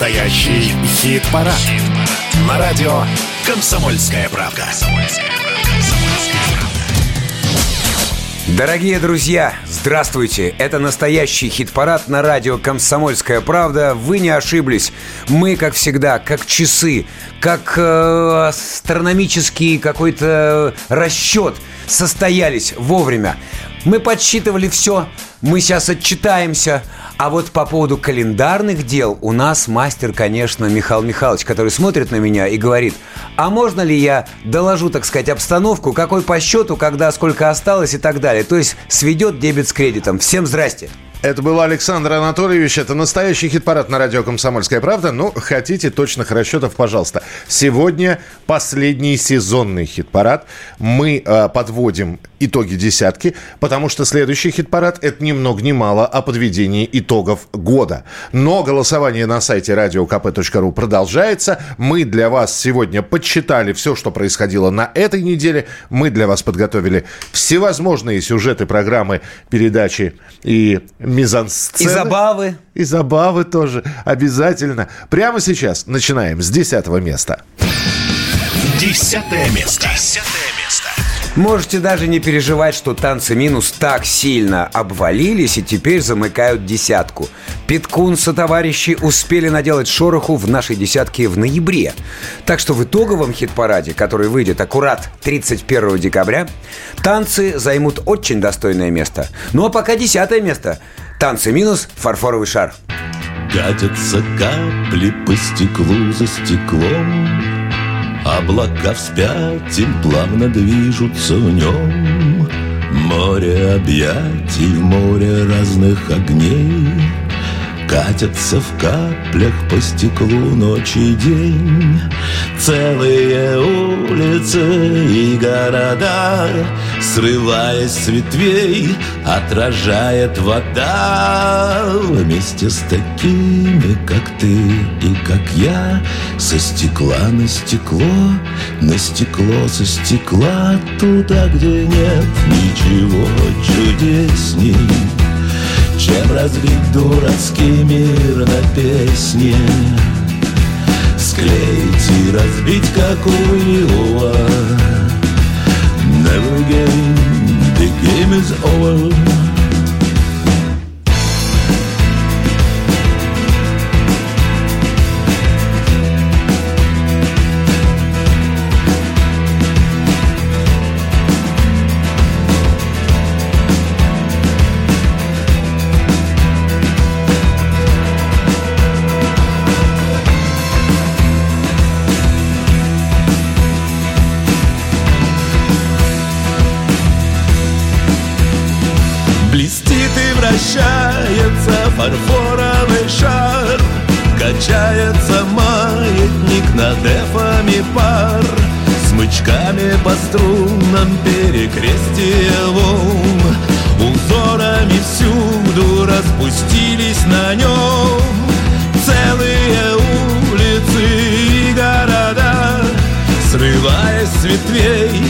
Настоящий хит-парад. Хит На радио «Комсомольская правка». Дорогие друзья, здравствуйте! Это настоящий хит-парад на радио «Комсомольская правда». Вы не ошиблись. Мы, как всегда, как часы, как э, астрономический какой-то расчет состоялись вовремя. Мы подсчитывали все, мы сейчас отчитаемся. А вот по поводу календарных дел у нас мастер, конечно, Михаил Михайлович, который смотрит на меня и говорит, а можно ли я доложу, так сказать, обстановку, какой по счету, когда сколько осталось и так далее. То есть сведет дебет с кредитом. Всем здрасте. Это был Александр Анатольевич. Это настоящий хит-парад на радио «Комсомольская правда». Ну, хотите точных расчетов, пожалуйста. Сегодня последний сезонный хит-парад. Мы э, подводим итоги десятки, потому что следующий хит-парад – это ни много ни мало о подведении итогов года. Но голосование на сайте radiokp.ru продолжается. Мы для вас сегодня подсчитали все, что происходило на этой неделе. Мы для вас подготовили всевозможные сюжеты, программы, передачи и мизансцены. И забавы. И забавы тоже. Обязательно. Прямо сейчас начинаем с десятого места. Десятое место. Десятое место. Можете даже не переживать, что танцы минус так сильно обвалились и теперь замыкают десятку. Питкун со товарищи успели наделать шороху в нашей десятке в ноябре. Так что в итоговом хит-параде, который выйдет аккурат 31 декабря, танцы займут очень достойное место. Ну а пока десятое место. Танцы минус фарфоровый шар. Катятся капли по стеклу за стеклом Облака вспять плавно движутся в нем. Море объятий в море разных огней Катятся в каплях по стеклу ночь и день. Целые улицы и города Срываясь с ветвей, отражает вода. Вместе с такими, как ты и как я Со стекла на стекло, на стекло со стекла Туда, где нет ничего чудесней чем разбить дурацкий мир на песне? Склеить и разбить, как у Иова Never again, the game is over фарфоровый шар. Качается маятник над эфами пар. Смычками по струнам перекрестие волн. Узорами всюду распустились на нем. Целые улицы и города Срываясь с ветвей,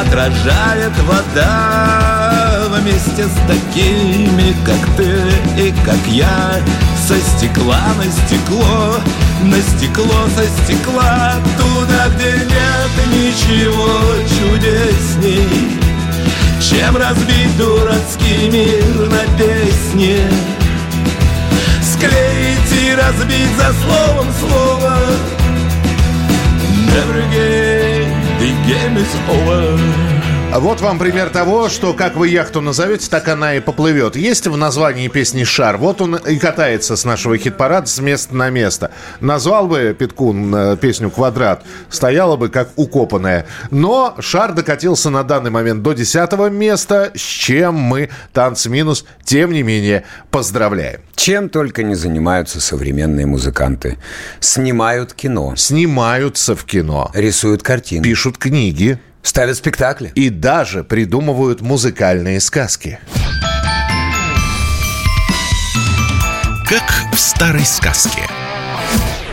отражает вода вместе с такими, как ты и как я. Со стекла на стекло, на стекло со стекла Туда, где нет ничего чудесней. Чем разбить дурацкий мир на песне? Склеить и разбить за словом слово. Never again, the game is over вот вам пример того, что как вы яхту назовете, так она и поплывет. Есть в названии песни «Шар». Вот он и катается с нашего хит-парада с места на место. Назвал бы Питкун э, песню «Квадрат», стояла бы как укопанная. Но «Шар» докатился на данный момент до десятого места, с чем мы, танц минус, тем не менее, поздравляем. Чем только не занимаются современные музыканты. Снимают кино. Снимаются в кино. Рисуют картины. Пишут книги. Ставят спектакли. И даже придумывают музыкальные сказки. Как в старой сказке.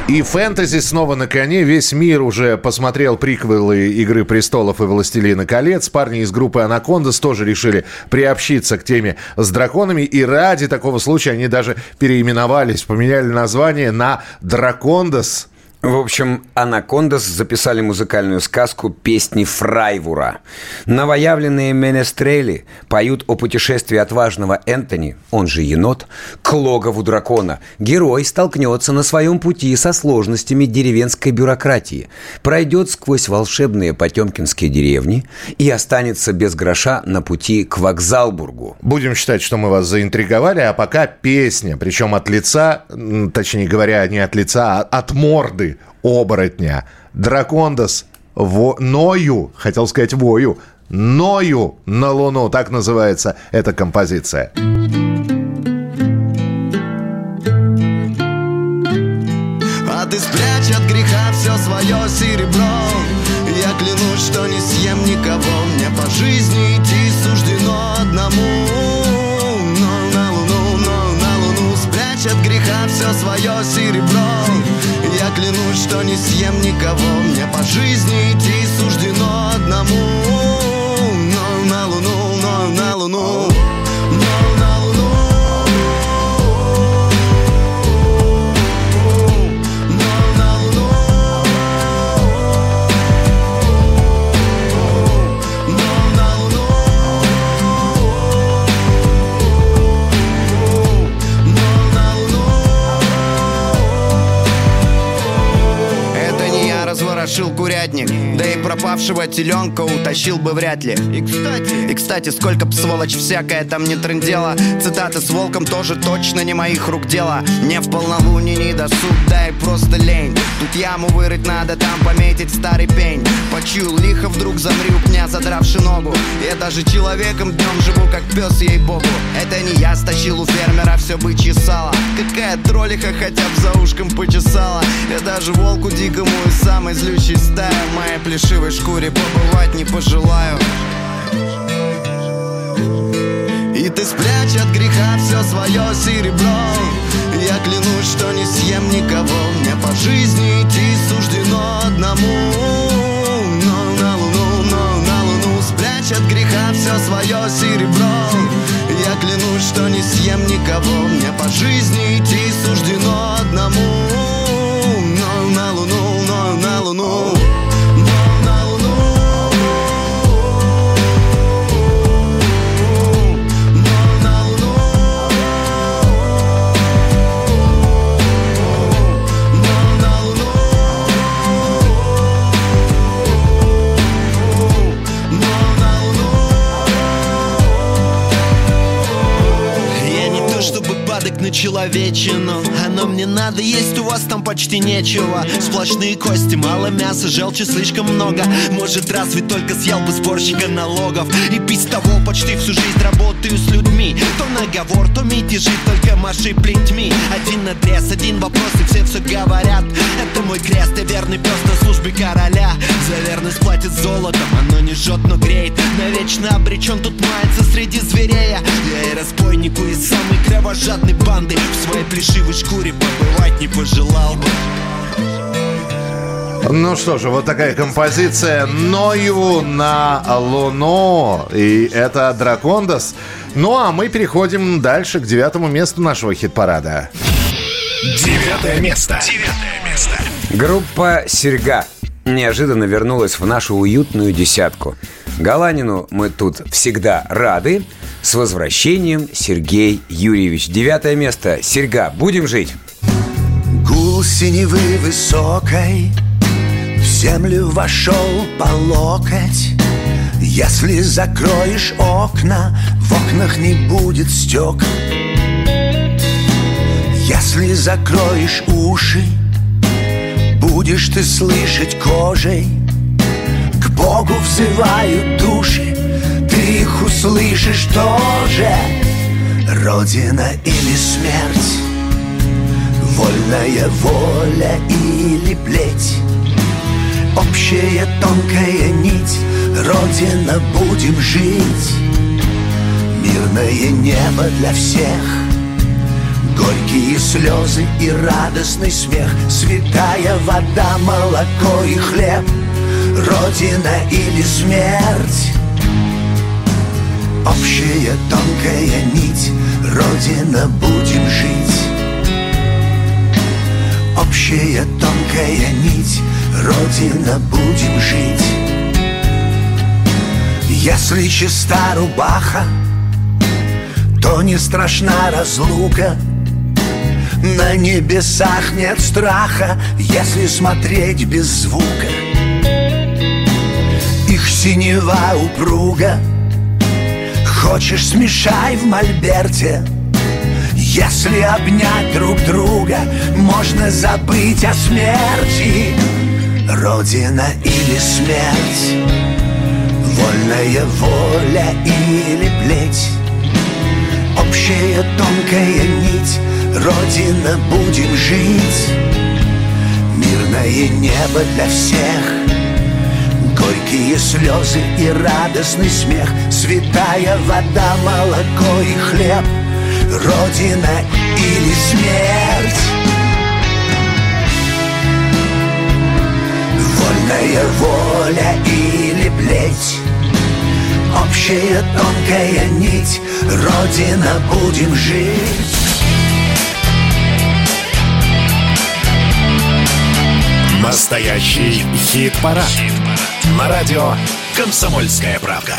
И фэнтези снова на коне. Весь мир уже посмотрел приквелы «Игры престолов» и «Властелина колец». Парни из группы «Анакондас» тоже решили приобщиться к теме с драконами. И ради такого случая они даже переименовались, поменяли название на «Дракондас». В общем, Анакондас записали музыкальную сказку «Песни Фрайвура». Новоявленные менестрели поют о путешествии отважного Энтони, он же енот, к логову дракона. Герой столкнется на своем пути со сложностями деревенской бюрократии, пройдет сквозь волшебные потемкинские деревни и останется без гроша на пути к Вокзалбургу. Будем считать, что мы вас заинтриговали, а пока песня, причем от лица, точнее говоря, не от лица, а от морды оборотня. Дракондас во... Ною, хотел сказать вою, Ною на Луну, так называется эта композиция. А ты спрячь от греха все свое серебро Я клянусь, что не съем никого Мне по жизни идти суждено одному Но на луну, но на луну Спрячь от греха все свое серебро клянусь, что не съем никого. Мне по жизни идти суждено одному разворошил курятник Да и пропавшего теленка утащил бы вряд ли. И кстати, и кстати, сколько б сволочь всякая там не трындела. Цитаты с волком тоже точно не моих рук дело. Не в полнолуние, не досуг, да и просто лень. Тут яму вырыть надо, там пометить старый пень. Почуял лихо, вдруг замри у пня, задравши ногу. Я даже человеком днем живу, как пес, ей-богу. Это не я стащил у фермера все бычье сало Какая троллиха хотя бы за ушком почесала. Я даже волку дикому и самой злющей стая В моей плешивой шкуре побывать не пожелаю. И ты спрячь от греха все свое серебро. Я клянусь, что не съем никого. Мне по жизни идти суждено одному. Но на луну, но на луну Спрячь от греха все свое серебро. Я клянусь, что не съем никого. Мне по жизни идти суждено одному но на человечину. Оно мне надо есть, у вас там почти нечего. Сплошные кости, мало мяса, желчи слишком много. Может разве только съел бы сборщика налогов? И без того почти всю жизнь работаю с людьми. То наговор, то мятежи, только маши плетьми. Один надрез, один вопрос и все все говорят. Это мой крест, и верный пес на службе короля За верность платит золотом, оно не жжет, но греет Навечно обречен тут мается среди зверей Я и разбойнику, и самый кровожадный банды В своей плешивой шкуре побывать не пожелал бы ну что же, вот такая композиция «Ною на Луну». И это «Дракондас». Ну а мы переходим дальше к девятому месту нашего хит-парада. Девятое место. Девятое место. Группа «Серьга» неожиданно вернулась в нашу уютную десятку. Галанину мы тут всегда рады. С возвращением, Сергей Юрьевич. Девятое место. Серьга. Будем жить. Гул синевы высокой В землю вошел по локоть Если закроешь окна В окнах не будет стек Если закроешь уши Будешь ты слышать кожей. К Богу взывают души Ты их услышишь тоже. Родина или смерть Вольная воля или плеть. Общая тонкая нить Родина, будем жить. Мирное небо для всех Горькие слезы и радостный смех. Святая вода, молоко и хлеб. Родина или смерть? Общая тонкая нить. Родина, будем жить. Общая тонкая нить. Родина, будем жить. Если чиста рубаха То не страшна разлука На небесах нет страха Если смотреть без звука. Их синева упруга. Хочешь, смешай в мольберте. Если обнять друг друга Можно забыть о смерти. Родина или смерть Вольная воля или плеть. Общая тонкая нить Родина, будем жить. Мирное небо для всех. Горькие слезы и радостный смех. Святая вода, молоко и хлеб. Родина или смерть. Вольная воля или плеть. Общая тонкая нить. Родина, будем жить Настоящий хит-парад. Хит На радио «Комсомольская правка».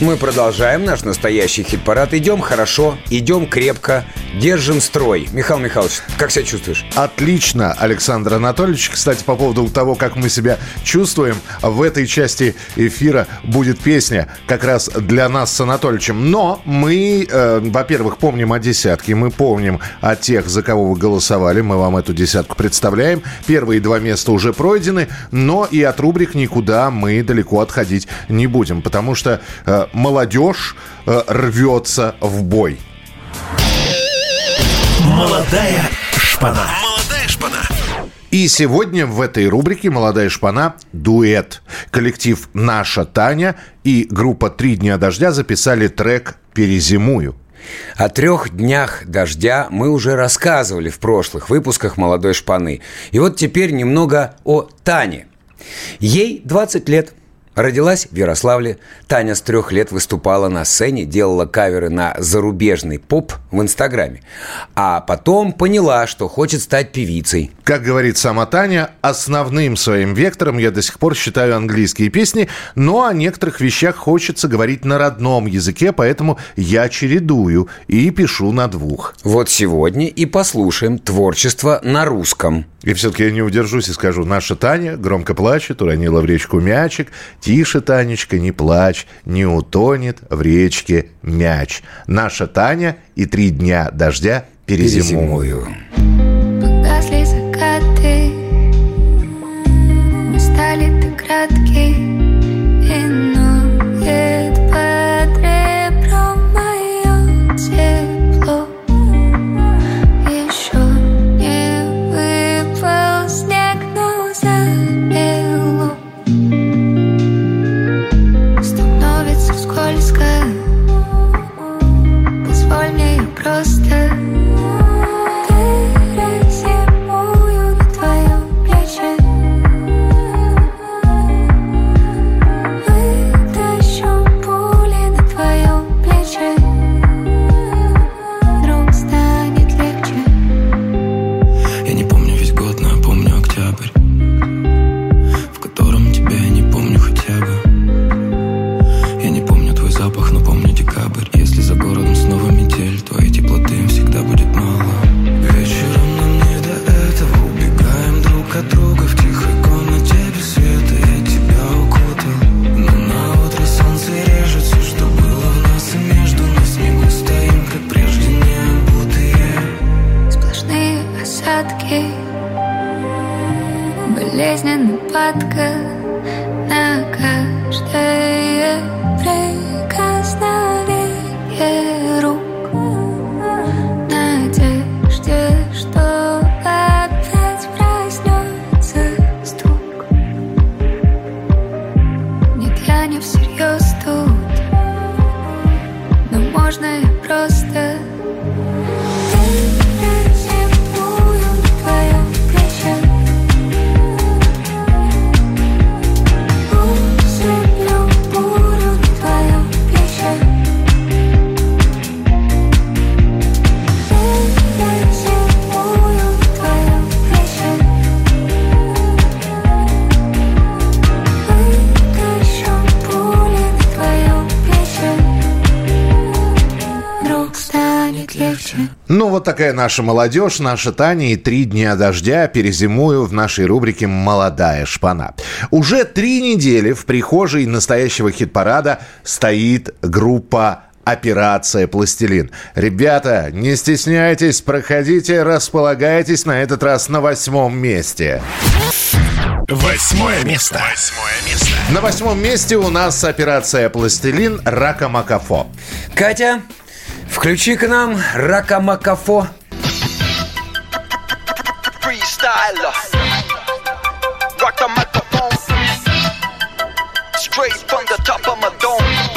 Мы продолжаем наш настоящий хит-парад. Идем хорошо, идем крепко, держим строй. Михаил Михайлович, как себя чувствуешь? Отлично, Александр Анатольевич. Кстати, по поводу того, как мы себя чувствуем, в этой части эфира будет песня как раз для нас с Анатольевичем. Но мы, э, во-первых, помним о десятке, мы помним о тех, за кого вы голосовали. Мы вам эту десятку представляем. Первые два места уже пройдены, но и от рубрик никуда мы далеко отходить не будем, потому что э, молодежь э, рвется в бой. Молодая шпана. Молодая шпана. И сегодня в этой рубрике «Молодая шпана» дуэт. Коллектив «Наша Таня» и группа «Три дня дождя» записали трек «Перезимую». О трех днях дождя мы уже рассказывали в прошлых выпусках «Молодой шпаны». И вот теперь немного о Тане. Ей 20 лет – Родилась в Ярославле. Таня с трех лет выступала на сцене, делала каверы на зарубежный поп в Инстаграме. А потом поняла, что хочет стать певицей. Как говорит сама Таня, основным своим вектором я до сих пор считаю английские песни, но о некоторых вещах хочется говорить на родном языке, поэтому я чередую и пишу на двух. Вот сегодня и послушаем творчество на русском. И все-таки я не удержусь и скажу, наша Таня громко плачет, уронила в речку мячик. Тише, Танечка, не плачь, не утонет в речке мяч. Наша Таня и три дня дождя перезимую. Погасли такая наша молодежь, наша Таня и три дня дождя перезимую в нашей рубрике «Молодая шпана». Уже три недели в прихожей настоящего хит-парада стоит группа Операция «Пластилин». Ребята, не стесняйтесь, проходите, располагайтесь на этот раз на восьмом месте. Восьмое место. Восьмое место. На восьмом месте у нас операция «Пластилин» Рака Макафо. Катя, включи к нам Рака Макафо. freestyler. Rock the microphone. Straight from the top of my dome.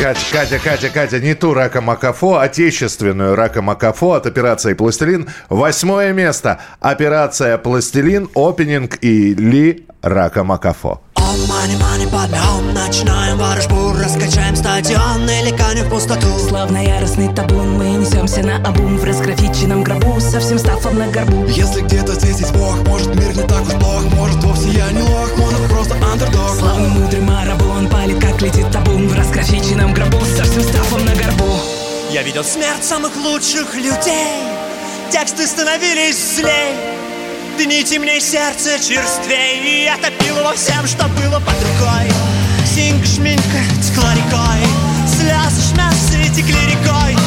Катя, Катя, Катя, Катя, не ту Рака Макафо, отечественную Рака Макафо от операции «Пластилин». Восьмое место. Операция «Пластилин», опенинг или Рака Макафо. Мани, мани, подъем, начинаем ворожбу Раскачаем стадион или канем в пустоту. Словно яростный табун Мы несемся на обум. В разграфиченном гробу Совсем став на горбу. Если где-то здесь есть Бог Может мир не так уж плох. Может вовсе я не лох. Может просто андердог. Славный мудрый марабон Палит как летит табун. В разграфиченном гробу Совсем став на горбу. Я видел смерть самых лучших людей. Тексты становились злей Дни темней сердце черствей И я топил во всем, что было под рукой. Синька, шминка текла рекой. Слезы, шмясы текли рекой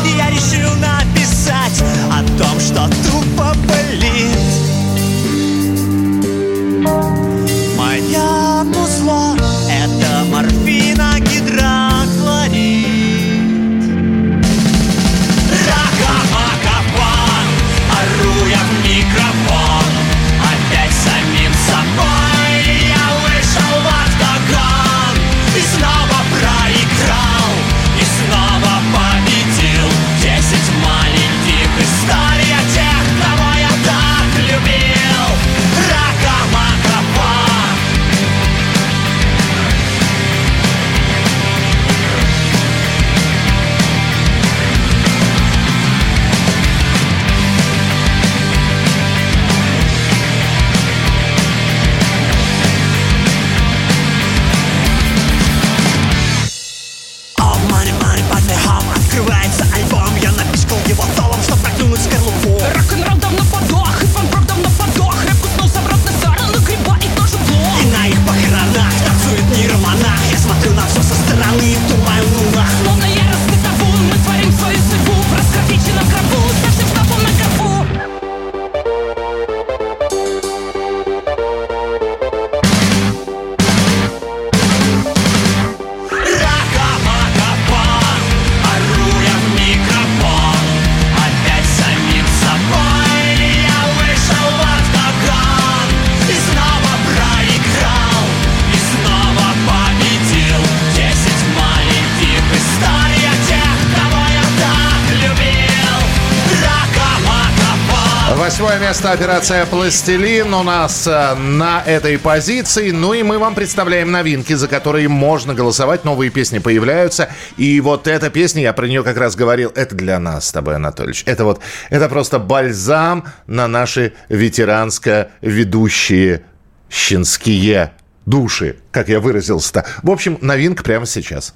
Место операция «Пластилин» у нас э, на этой позиции. Ну и мы вам представляем новинки, за которые можно голосовать. Новые песни появляются. И вот эта песня, я про нее как раз говорил, это для нас с тобой, Анатольевич. Это вот, это просто бальзам на наши ветеранско-ведущие щенские души, как я выразился-то. В общем, новинка прямо сейчас.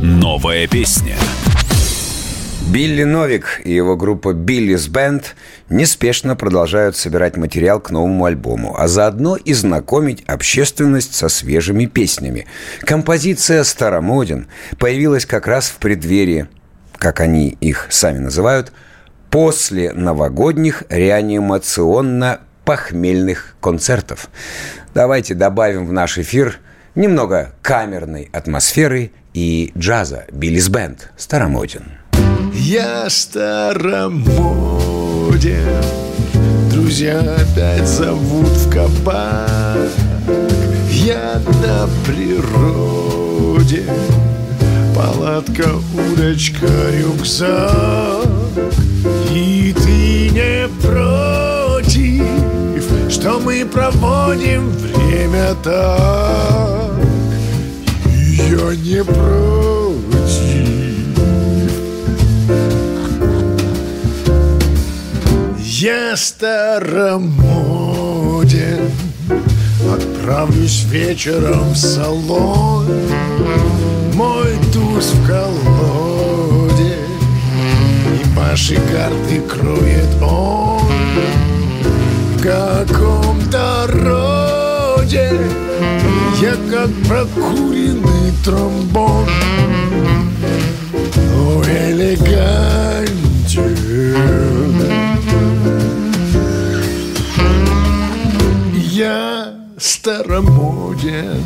Новая песня. Билли Новик и его группа «Биллис Бенд» неспешно продолжают собирать материал к новому альбому, а заодно и знакомить общественность со свежими песнями. Композиция «Старомоден» появилась как раз в преддверии, как они их сами называют, после новогодних реанимационно-похмельных концертов. Давайте добавим в наш эфир немного камерной атмосферы и джаза «Биллис Бенд» «Старомоден». Я старомоден. Друзья опять зовут в кабак. Я на природе. Палатка, удочка, рюкзак. И ты не против Что мы проводим время так? И я не против Я старомоден Отправлюсь вечером в салон. Мой туз в колоде. И ваши карты кроет он. В каком-то роде. Я как прокуренный тромбон. Но элегантен старомоден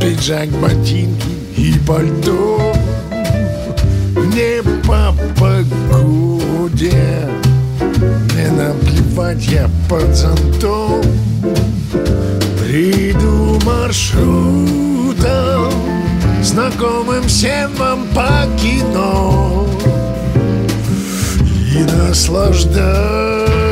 Пиджак, ботинки и пальто Не по погоде Не наплевать я под зонтом Приду маршрутом Знакомым всем вам по кино. И наслаждаюсь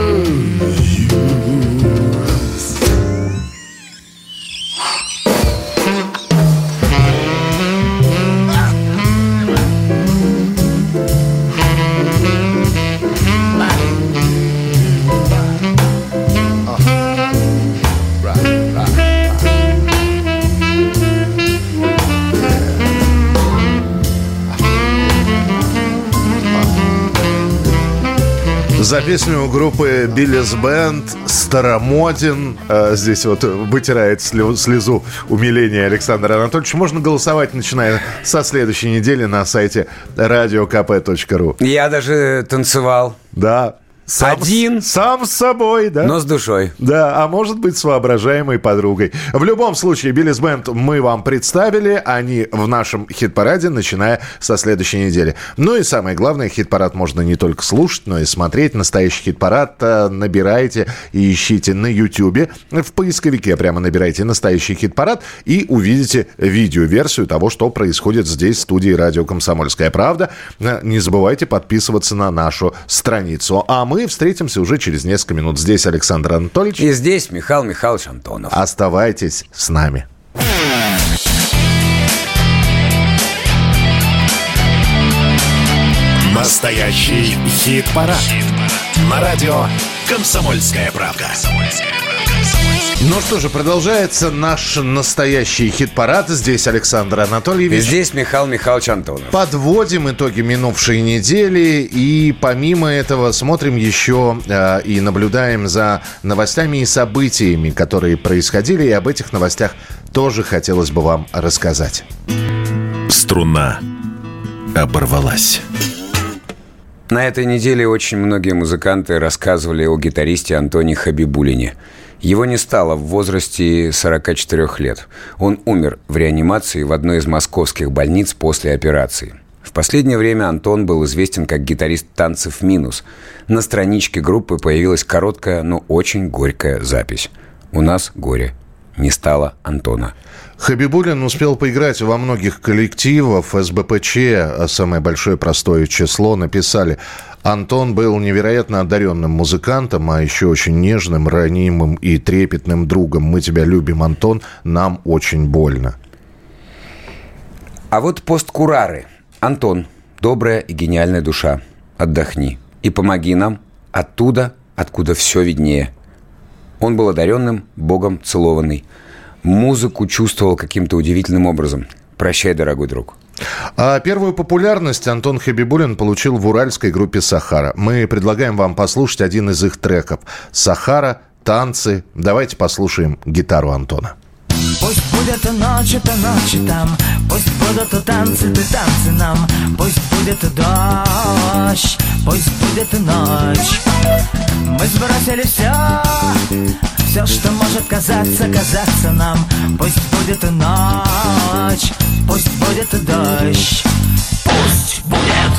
За песню группы Биллис Бенд «Старомодин». Э, Здесь вот вытирает слезу умиления Александра Анатольевича. Можно голосовать, начиная со следующей недели на сайте radiokp.ru. Я даже танцевал. Да. Сам Один. Сам с собой, да? Но с душой. Да, а может быть с воображаемой подругой. В любом случае, Биллис Бенд мы вам представили. Они в нашем хит-параде, начиная со следующей недели. Ну и самое главное, хит-парад можно не только слушать, но и смотреть. Настоящий хит-парад э, набирайте и ищите на YouTube. В поисковике прямо набирайте «Настоящий хит-парад» и увидите видеоверсию того, что происходит здесь, в студии радио «Комсомольская правда». Э, Не забывайте подписываться на нашу страницу. А мы встретимся уже через несколько минут. Здесь Александр Анатольевич. И здесь Михаил Михайлович Антонов. Оставайтесь с нами. Настоящий хит-парад. На радио «Комсомольская правда». Ну что же, продолжается наш настоящий хит-парад. Здесь Александр И Анатольевич. здесь Михаил Михайлович Антонов. Подводим итоги минувшей недели и помимо этого смотрим еще э, и наблюдаем за новостями и событиями, которые происходили, и об этих новостях тоже хотелось бы вам рассказать. Струна оборвалась. На этой неделе очень многие музыканты рассказывали о гитаристе Антоне Хабибулине. Его не стало в возрасте 44 лет. Он умер в реанимации в одной из московских больниц после операции. В последнее время Антон был известен как гитарист танцев «Минус». На страничке группы появилась короткая, но очень горькая запись. «У нас горе. Не стало Антона». Хабибулин успел поиграть во многих коллективах. СБПЧ, а самое большое простое число, написали. Антон был невероятно одаренным музыкантом, а еще очень нежным, ранимым и трепетным другом. Мы тебя любим, Антон, нам очень больно. А вот посткурары. Антон, добрая и гениальная душа, отдохни и помоги нам оттуда, откуда все виднее. Он был одаренным, богом целованный. Музыку чувствовал каким-то удивительным образом. Прощай, дорогой друг. А первую популярность Антон Хабибулин получил в уральской группе «Сахара». Мы предлагаем вам послушать один из их треков. «Сахара», «Танцы». Давайте послушаем гитару Антона. Пусть будет ночь, это ночи там Пусть будут танцы, ты танцы нам Пусть будет дождь, пусть будет ночь Мы сбросили все, все, что может казаться, казаться нам. Пусть будет ночь, пусть будет дождь. Пусть будет.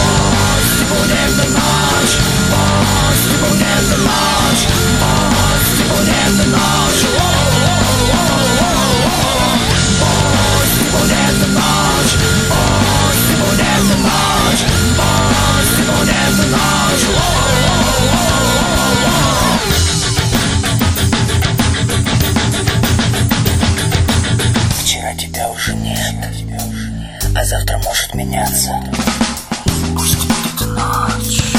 Пусть будет ночь, пусть будет ночь, Вчера тебя уже нет, а завтра может меняться. Пусть будет ночь.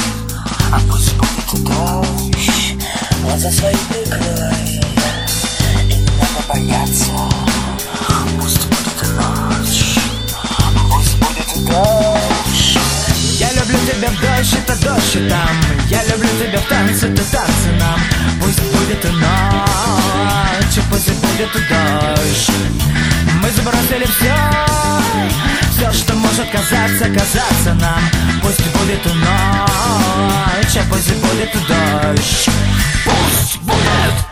будет дождь Глаза свои прикрывай И небо бояться Пусть будет ночь Пусть будет дождь тебя в дождь, это дождь и там. Я люблю тебя в танце, это танцы нам. Пусть будет и ночь, пусть будет и дождь. Мы забросили все все, что может казаться, казаться нам. Пусть будет и ночь, а пусть будет и дождь. Пусть будет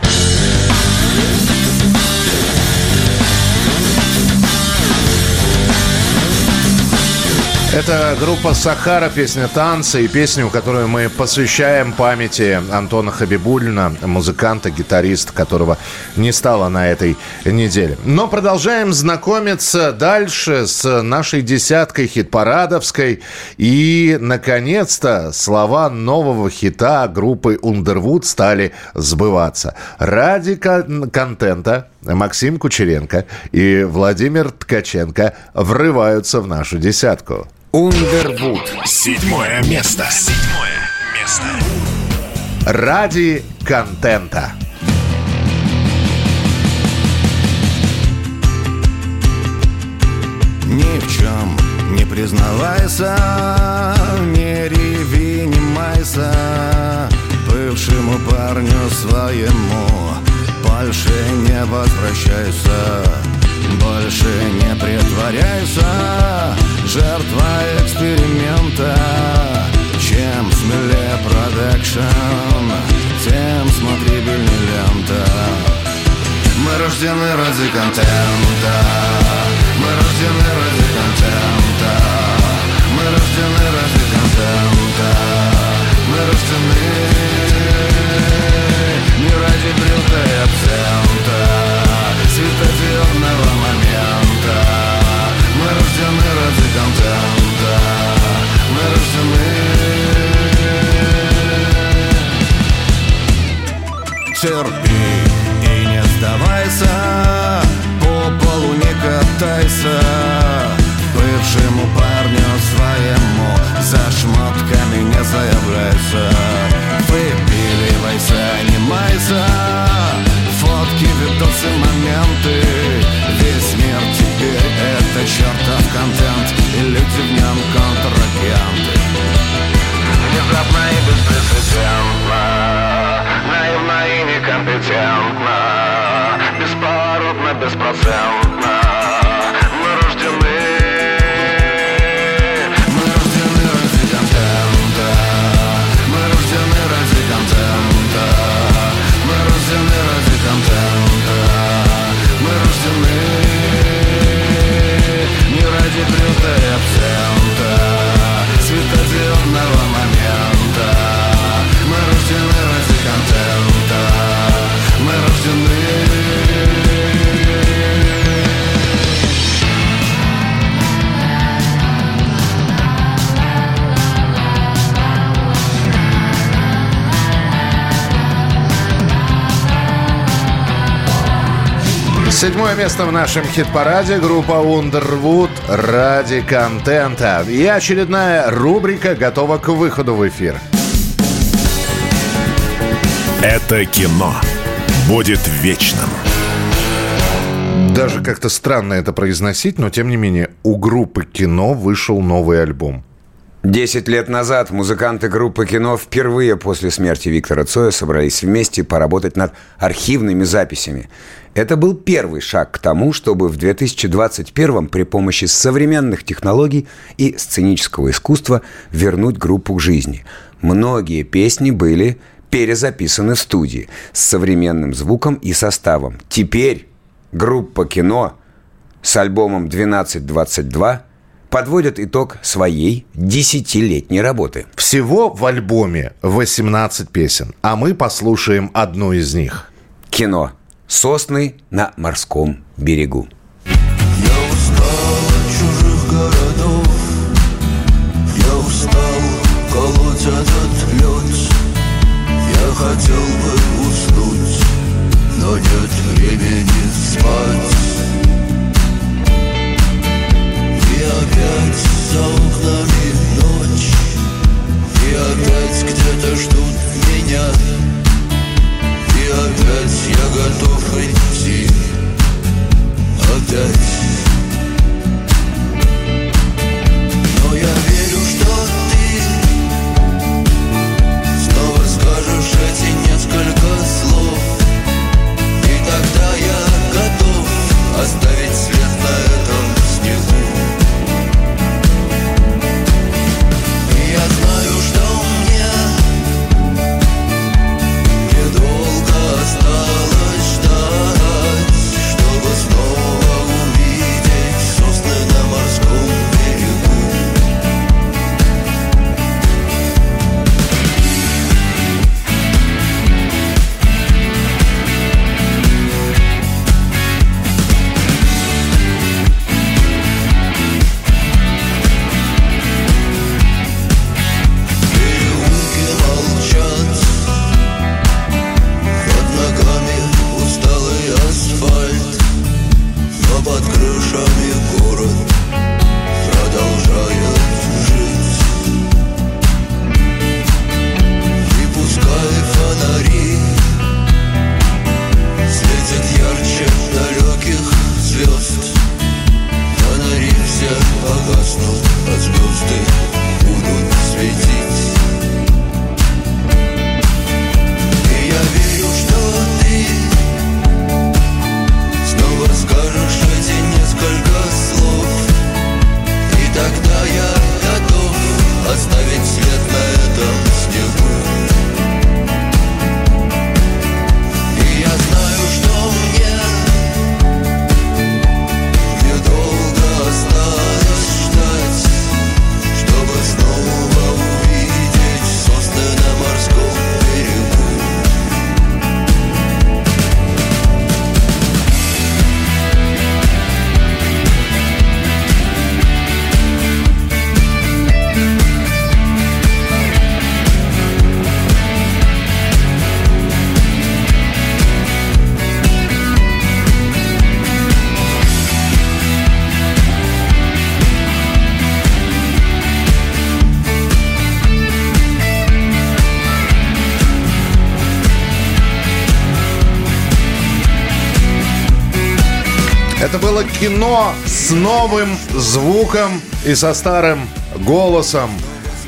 Это группа «Сахара», песня «Танцы» и песню, которую мы посвящаем памяти Антона Хабибулина, музыканта, гитариста, которого не стало на этой неделе. Но продолжаем знакомиться дальше с нашей десяткой хит-парадовской. И, наконец-то, слова нового хита группы «Ундервуд» стали сбываться. Ради кон- контента Максим Кучеренко и Владимир Ткаченко врываются в нашу десятку. Ундервуд. Седьмое место. Седьмое место. Ради контента. Ни в чем не признавайся, не реви, не майся Бывшему парню своему больше не возвращайся Больше не притворяйся. Жертва эксперимента Чем смелее продакшн Тем смотрибельней лента. Мы рождены ради контента Мы рождены ради контента Мы рождены ради контента Мы рождены не ради брюка и абсента Светодиодного момента. Мы рождены ради контента Мы рождены. Терпи и не сдавайся По полу не катайся. Бывшему парню своему За шмотками не заявляйся Выпиливайся, не майся Фотки, видосы, моменты. Весь мир теперь это чертов контент. И люди в нем контрагенты Седьмое место в нашем хит-параде группа Underwood ради контента. И очередная рубрика готова к выходу в эфир. Это кино будет вечным. Даже как-то странно это произносить, но тем не менее у группы кино вышел новый альбом. Десять лет назад музыканты группы «Кино» впервые после смерти Виктора Цоя собрались вместе поработать над архивными записями. Это был первый шаг к тому, чтобы в 2021 при помощи современных технологий и сценического искусства вернуть группу к жизни. Многие песни были перезаписаны в студии с современным звуком и составом. Теперь группа «Кино» с альбомом «1222» подводят итог своей десятилетней работы. Всего в альбоме 18 песен, а мы послушаем одну из них. Кино. Сосны на морском берегу. Я устал от чужих городов Я устал колоть этот лед Я хотел бы уснуть Но нет времени спать опять за окнами ночь. И опять где-то ждут меня. И опять я готов идти. Опять. Кино с новым звуком и со старым голосом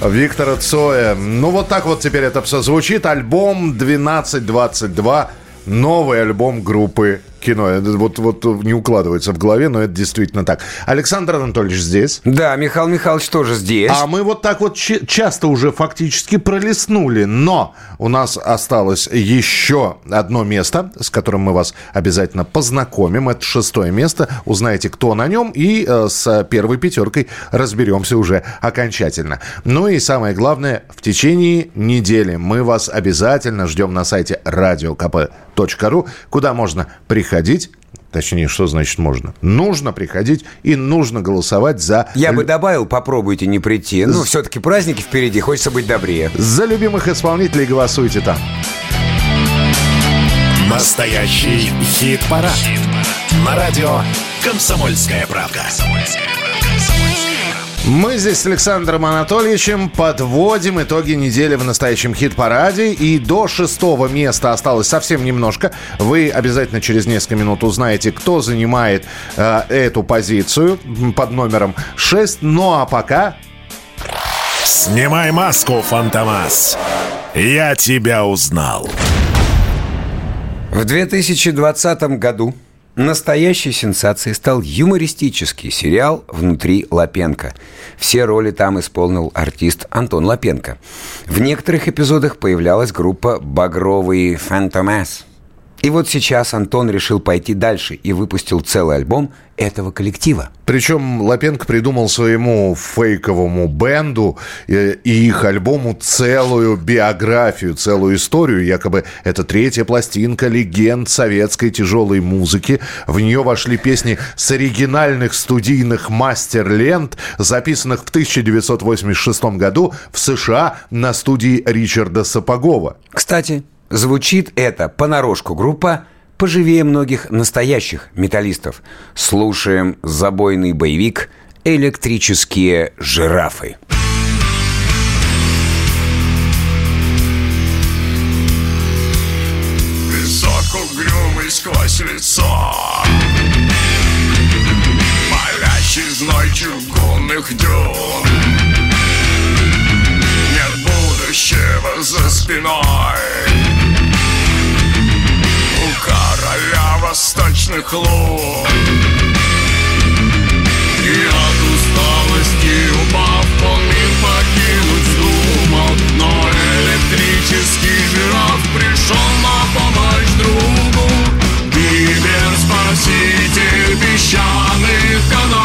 Виктора Цоя. Ну, вот так вот теперь это все звучит. Альбом 1222. Новый альбом группы кино. Вот, вот не укладывается в голове, но это действительно так. Александр Анатольевич здесь. Да, Михаил Михайлович тоже здесь. А мы вот так вот часто уже фактически пролистнули, но у нас осталось еще одно место, с которым мы вас обязательно познакомим. Это шестое место. Узнаете, кто на нем, и э, с первой пятеркой разберемся уже окончательно. Ну и самое главное, в течение недели мы вас обязательно ждем на сайте radiokp.ru, куда можно приходить Точнее, что значит можно? Нужно приходить и нужно голосовать за... Я бы добавил, попробуйте не прийти. Ну, все-таки праздники впереди, хочется быть добрее. За любимых исполнителей голосуйте там. Настоящий хит-парад. На радио «Комсомольская правка». Мы здесь с Александром Анатольевичем подводим итоги недели в настоящем хит-параде. И до шестого места осталось совсем немножко. Вы обязательно через несколько минут узнаете, кто занимает э, эту позицию под номером 6. Ну а пока... Снимай маску, Фантомас. Я тебя узнал. В 2020 году настоящей сенсацией стал юмористический сериал «Внутри Лапенко». Все роли там исполнил артист Антон Лапенко. В некоторых эпизодах появлялась группа «Багровый Фантомас». И вот сейчас Антон решил пойти дальше и выпустил целый альбом этого коллектива. Причем Лапенко придумал своему фейковому бенду э, и их альбому целую биографию, целую историю. Якобы это третья пластинка легенд советской тяжелой музыки. В нее вошли песни с оригинальных студийных мастер-лент, записанных в 1986 году в США на студии Ричарда Сапогова. Кстати, звучит это понарошку группа поживее многих настоящих металлистов. Слушаем забойный боевик «Электрические жирафы». Песок угрюмый сквозь лицо Палящий зной чугунных дюн Нет будущего за спиной короля восточных лун. И от усталости упав мир покинуть вздумал Но электрический жираф пришел на помощь другу. Киберспаситель песчаных канав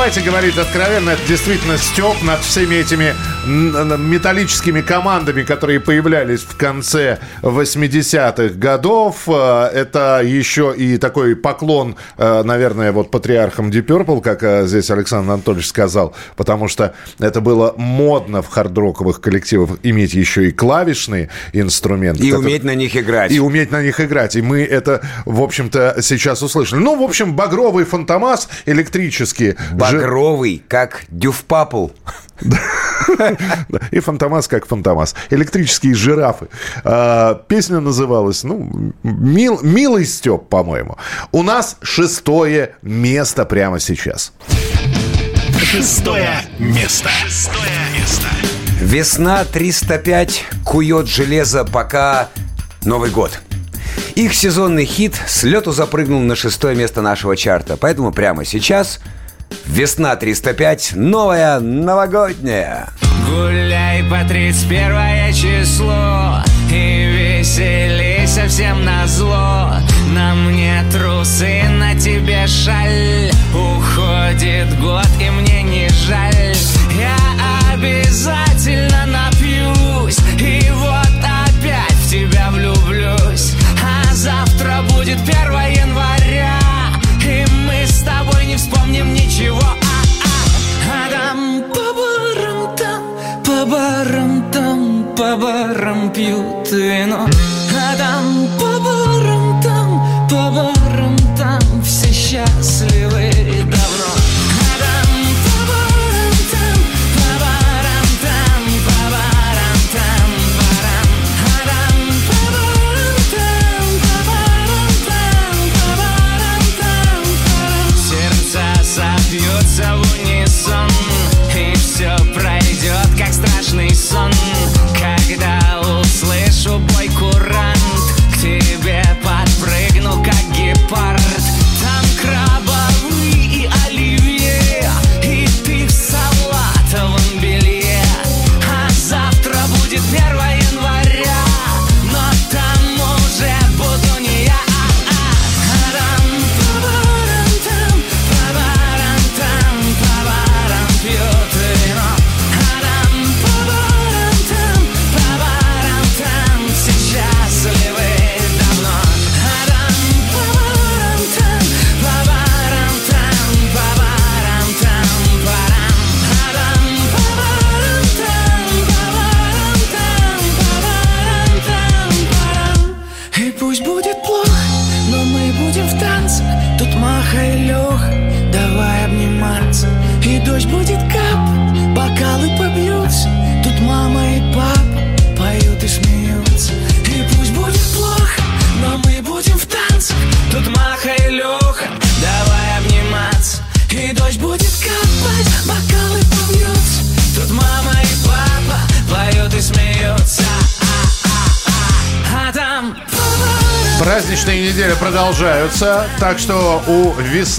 давайте говорить откровенно, это действительно степ над всеми этими металлическими командами, которые появлялись в конце 80-х годов. Э, это еще и такой поклон, э, наверное, вот патриархам Deep Purple, как э, здесь Александр Анатольевич сказал, потому что это было модно в хардроковых коллективах иметь еще и клавишные инструменты. И уметь на них играть. И уметь на них играть. И мы это, в общем-то, сейчас услышали. Ну, в общем, багровый фантомас электрический. Багровый, как дюфпапл. И Фантомас как Фантомас. Электрические жирафы. А, песня называлась, ну, мил, «Милый Степ», по-моему. У нас шестое место прямо сейчас. Шестое место. Шестое место. Весна 305 кует железо, пока Новый год. Их сезонный хит с лету запрыгнул на шестое место нашего чарта. Поэтому прямо сейчас Весна 305, новая новогодняя. Гуляй по 31 число И веселей совсем на зло На мне трусы, на тебе шаль Уходит год и мне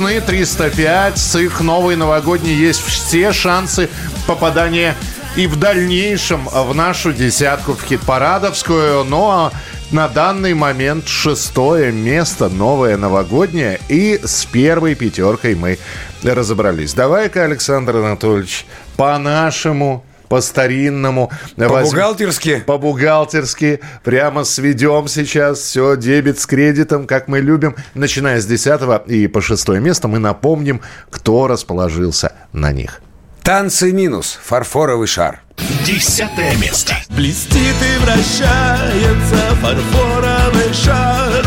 весны 305 с их новой новогодней есть все шансы попадания и в дальнейшем в нашу десятку в хит-парадовскую. Но на данный момент шестое место, новое новогоднее. И с первой пятеркой мы разобрались. Давай-ка, Александр Анатольевич, по-нашему по-старинному. По-бухгалтерски? По-бухгалтерски. Прямо сведем сейчас все дебет с кредитом, как мы любим. Начиная с 10 и по шестое место мы напомним, кто расположился на них. Танцы минус. Фарфоровый шар. Десятое место. Блестит и вращается фарфоровый шар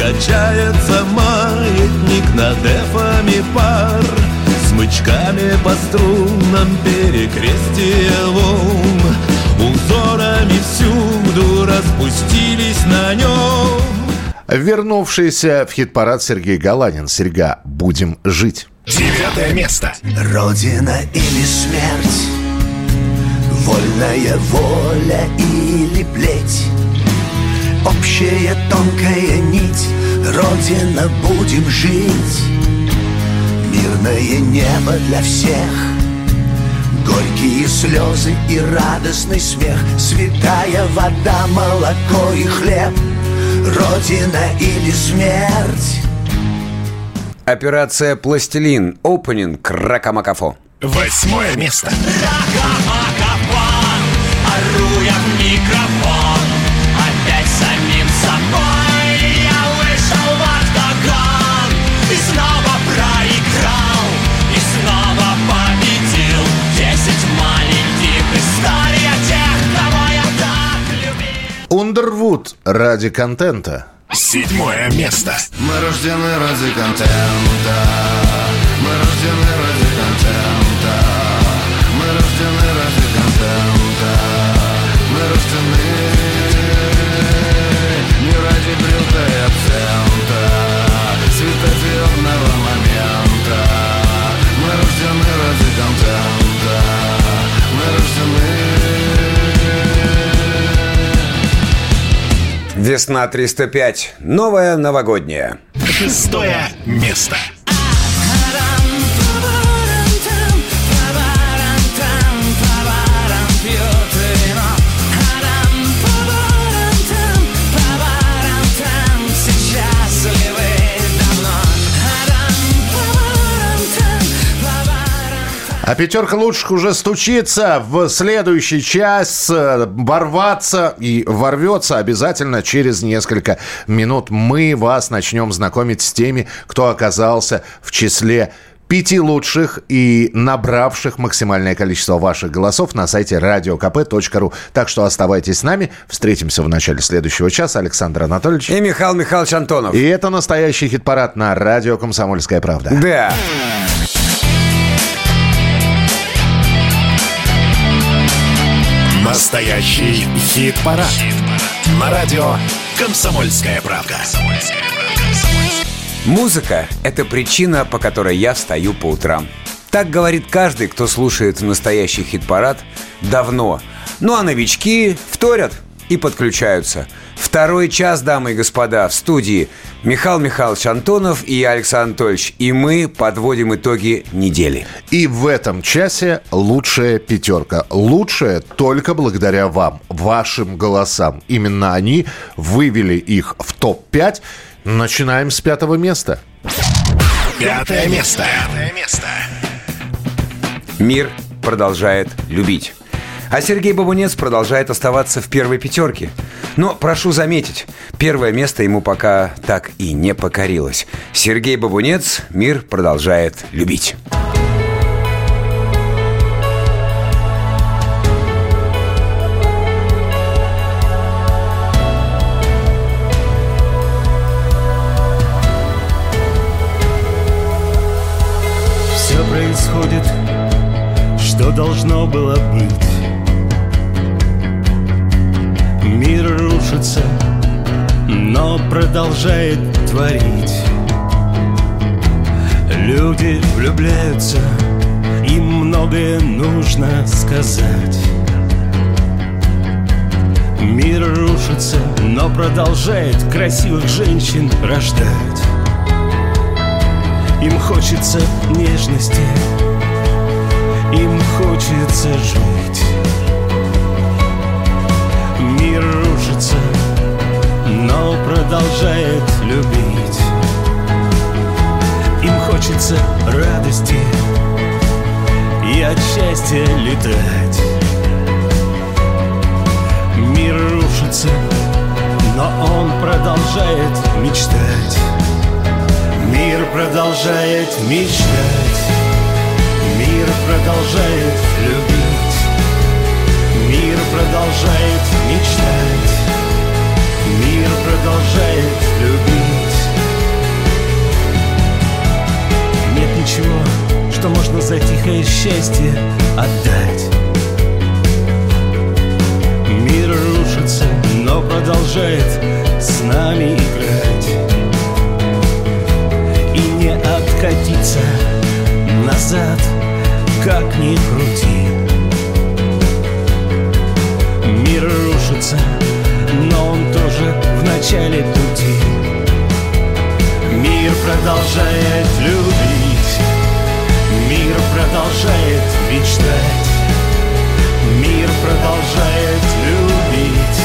Качается маятник над эфами пар Смычками по струнам перекрестие волн Узорами всюду распустились на нем Вернувшийся в хит-парад Сергей Галанин. Серега, будем жить. Девятое место. Родина или смерть Вольная воля или плеть Общая тонкая нить Родина, будем жить Мирное небо для всех Горькие слезы и радостный смех Святая вода, молоко и хлеб Родина или смерть Операция «Пластилин». Опенинг Ракамакафо. Восьмое место. Ору Ундервуд ради контента. Седьмое место. Мы рождены ради контента Мы рождены ради Весна 305. Новая новогодняя. Шестое место. А пятерка лучших уже стучится в следующий час. э, Ворваться и ворвется обязательно через несколько минут. Мы вас начнем знакомить с теми, кто оказался в числе пяти лучших и набравших максимальное количество ваших голосов на сайте radiokp.ru. Так что оставайтесь с нами. Встретимся в начале следующего часа. Александр Анатольевич. И Михаил Михайлович Антонов. И это настоящий хит-парад на радио «Комсомольская правда». Да. Настоящий хит-парад. На радио «Комсомольская правда». Музыка – это причина, по которой я встаю по утрам. Так говорит каждый, кто слушает настоящий хит-парад давно. Ну а новички вторят и подключаются. Второй час, дамы и господа, в студии Михаил Михайлович Антонов и я, Александр Анатольевич. И мы подводим итоги недели. И в этом часе лучшая пятерка. Лучшая только благодаря вам, вашим голосам. Именно они вывели их в топ-5. Начинаем с пятого места. Пятое место. Пятое место. Мир продолжает любить. А Сергей Бабунец продолжает оставаться в первой пятерке. Но прошу заметить, первое место ему пока так и не покорилось. Сергей Бабунец мир продолжает любить. Все происходит, что должно было быть. Рушится, но продолжает творить. Люди влюбляются, им многое нужно сказать. Мир рушится, но продолжает красивых женщин рождать. Им хочется нежности, им хочется жить. Мир рушится, но продолжает любить. Им хочется радости и от счастья летать. Мир рушится, но он продолжает мечтать. Мир продолжает мечтать, мир продолжает любить, продолжает мечтать, мир продолжает любить. Нет ничего, что можно за тихое счастье отдать. Мир рушится, но продолжает с нами играть и не откатиться назад, как ни крути. Мир рушится, но он тоже в начале пути. Мир продолжает любить, мир продолжает мечтать, мир продолжает любить,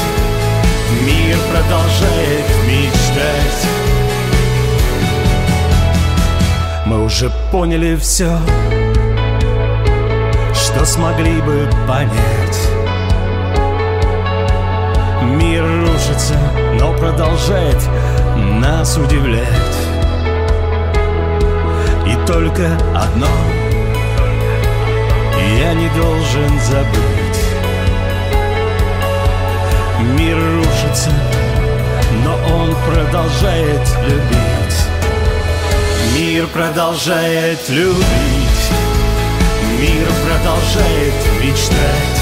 мир продолжает мечтать. уже поняли все, что смогли бы понять. Мир рушится, но продолжает нас удивлять. И только одно я не должен забыть. Мир рушится, но он продолжает любить. Мир продолжает любить. Мир продолжает мечтать.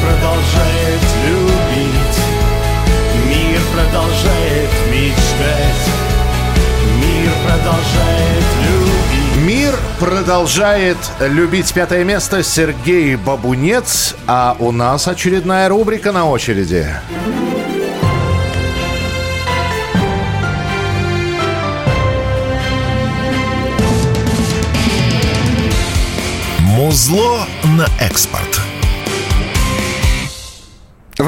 Мир продолжает любить. Мир продолжает мечтать. Мир продолжает любить. Мир продолжает любить пятое место Сергей Бабунец, а у нас очередная рубрика на очереди. Музло на экспорт.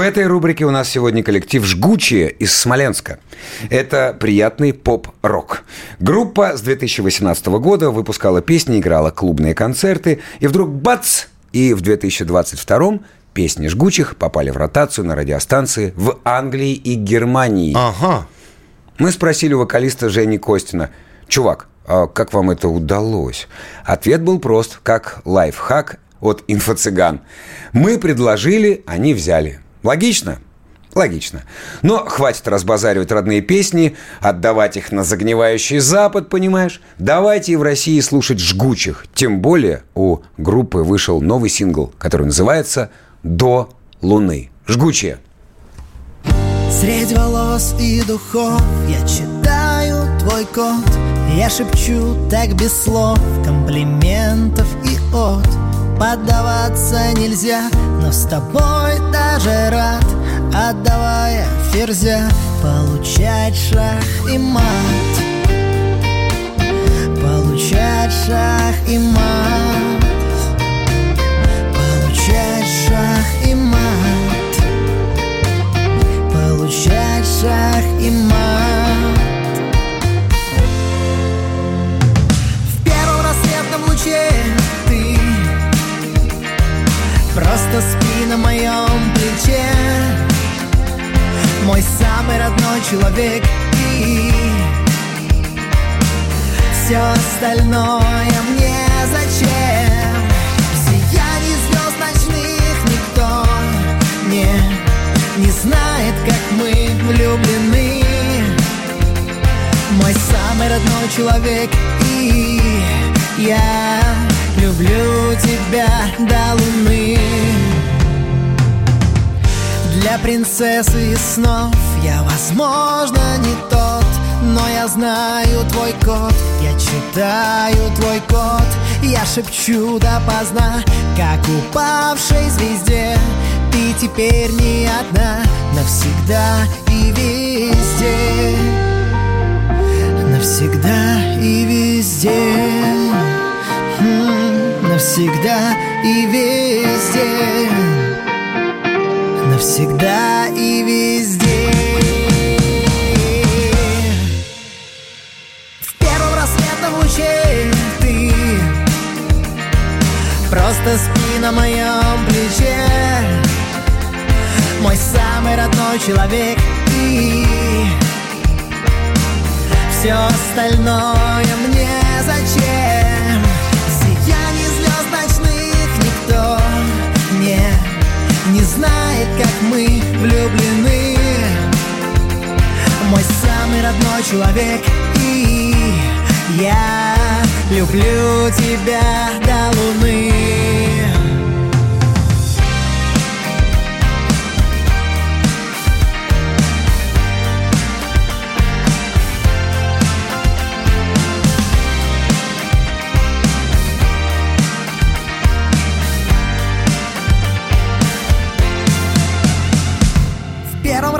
В этой рубрике у нас сегодня коллектив «Жгучие» из Смоленска. Это приятный поп-рок. Группа с 2018 года выпускала песни, играла клубные концерты, и вдруг бац! И в 2022 песни «Жгучих» попали в ротацию на радиостанции в Англии и Германии. Ага. Мы спросили у вокалиста Жени Костина, «Чувак, а как вам это удалось?» Ответ был прост, как лайфхак от инфо-цыган. Мы предложили, они взяли. Логично? Логично. Но хватит разбазаривать родные песни, отдавать их на загнивающий Запад, понимаешь? Давайте и в России слушать жгучих. Тем более у группы вышел новый сингл, который называется «До Луны». Жгучие. Средь волос и духов я читаю твой код Я шепчу так без слов комплиментов и от Поддаваться нельзя, но с тобой даже рад. Отдавая ферзя, получать шах и мат. Получать шах и мат. Получать шах и мат. Получать шах и мат Просто спи на моем плече. Мой самый родной человек и Все остальное мне зачем? В сиянии звезд ночных никто не, не знает, как мы влюблены. Мой самый родной человек и я люблю тебя до луны. Для принцессы снов я, возможно, не тот Но я знаю твой код, я читаю твой код Я шепчу допоздна, как упавшей звезде. Ты теперь не одна, навсегда и везде. Навсегда и везде Навсегда и везде. Навсегда и везде. В первом рассветном луче ты Просто спи на моем плече. Мой самый родной человек и все остальное мне зачем? Как мы влюблены. Мой самый родной человек и я люблю тебя до луны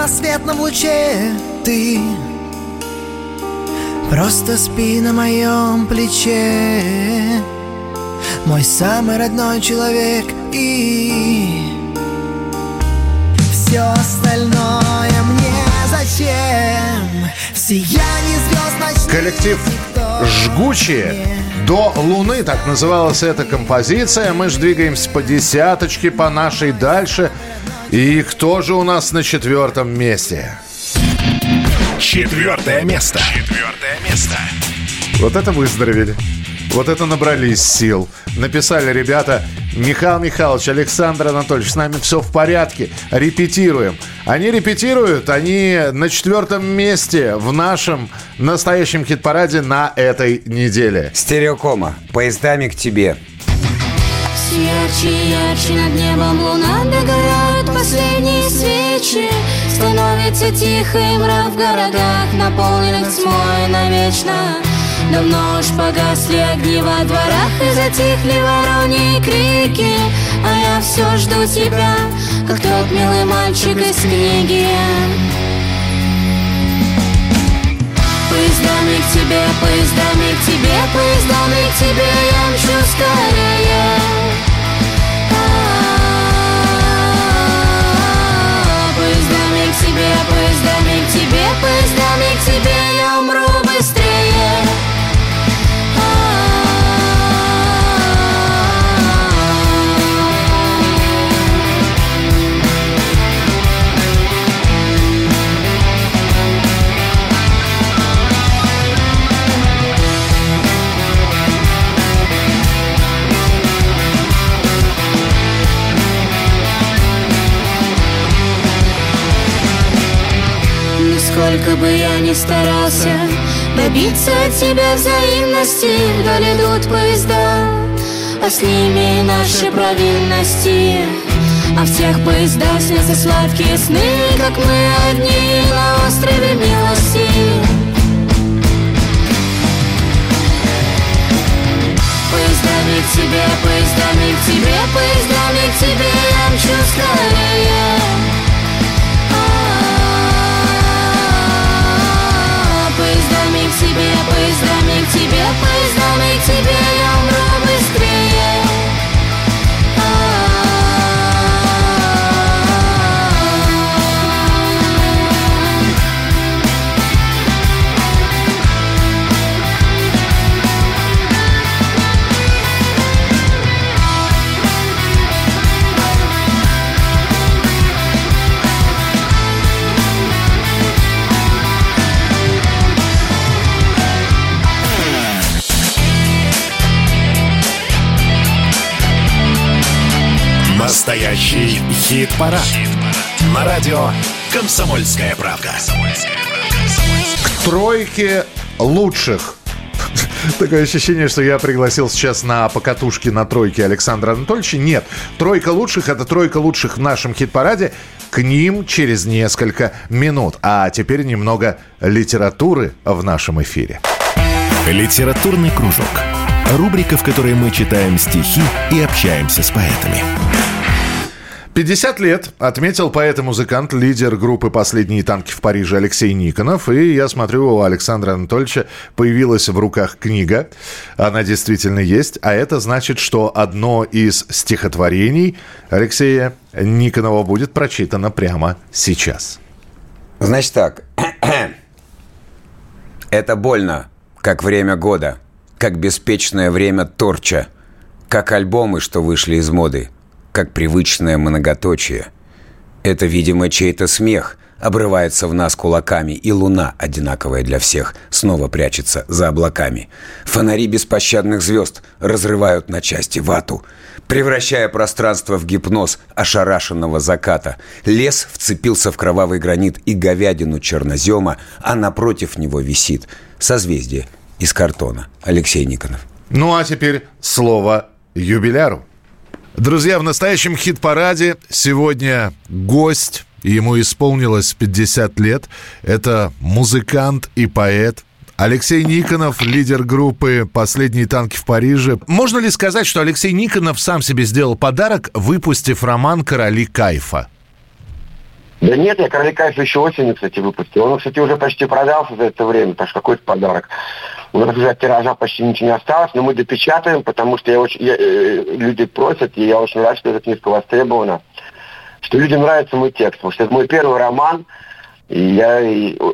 рассветном луче ты Просто спи на моем плече Мой самый родной человек и Все остальное мне зачем В сиянии звезд ночных Коллектив Жгучие. До Луны, так называлась эта композиция. Мы же двигаемся по десяточке, по нашей дальше. И кто же у нас на четвертом месте? Четвертое место. Четвертое место. Вот это выздоровели. Вот это набрались сил. Написали ребята, Михаил Михайлович, Александр Анатольевич, с нами все в порядке, репетируем. Они репетируют, они на четвертом месте в нашем настоящем хит-параде на этой неделе. Стереокома. Поездами к тебе. Все ярче ярче над небом луна Догорают последние свечи. Становится тихо и мрак в городах Наполненных тьмой навечно. Давно уж погасли огни во дворах И затихли вороньи крики. А я все жду тебя Как тот милый мальчик из книги. Поездами к тебе, поездами к тебе Поездами к тебе я мчу скорее тебе, поездами к тебе Поездами к тебе я Сколько бы я ни старался Добиться от тебя взаимности Вдаль идут поезда А с ними наши провинности. А в тех поездах снятся сладкие сны Как мы одни на острове милости. Поездами к тебе, поездами к тебе Поездами к тебе я мчу скорее тебе, поездами к тебе, поездами к тебе я умру быстрее. Настоящий хит-парад. На радио «Комсомольская правка». К тройке лучших. Такое ощущение, что я пригласил сейчас на покатушки на тройке Александра Анатольевича. Нет, тройка лучших – это тройка лучших в нашем хит-параде. К ним через несколько минут. А теперь немного литературы в нашем эфире. Литературный кружок. Рубрика, в которой мы читаем стихи и общаемся с поэтами. 50 лет отметил поэт и музыкант, лидер группы «Последние танки в Париже» Алексей Никонов. И я смотрю, у Александра Анатольевича появилась в руках книга. Она действительно есть. А это значит, что одно из стихотворений Алексея Никонова будет прочитано прямо сейчас. Значит так. Это больно, как время года, как беспечное время торча, как альбомы, что вышли из моды, как привычное многоточие. Это, видимо, чей-то смех обрывается в нас кулаками, и луна, одинаковая для всех, снова прячется за облаками. Фонари беспощадных звезд разрывают на части вату, превращая пространство в гипноз ошарашенного заката. Лес вцепился в кровавый гранит и говядину чернозема, а напротив него висит созвездие из картона. Алексей Никонов. Ну а теперь слово юбиляру. Друзья, в настоящем хит-параде сегодня гость, ему исполнилось 50 лет. Это музыкант и поэт Алексей Никонов, лидер группы «Последние танки в Париже». Можно ли сказать, что Алексей Никонов сам себе сделал подарок, выпустив роман «Короли кайфа»? Да нет, я «Короли кайфа» еще осенью, кстати, выпустил. Он, кстати, уже почти продался за это время, так что какой-то подарок. У нас уже от тиража почти ничего не осталось, но мы допечатаем, потому что я очень, я, э, люди просят, и я очень рад, что эта книжка востребована. Что людям нравится мой текст, потому что это мой первый роман, я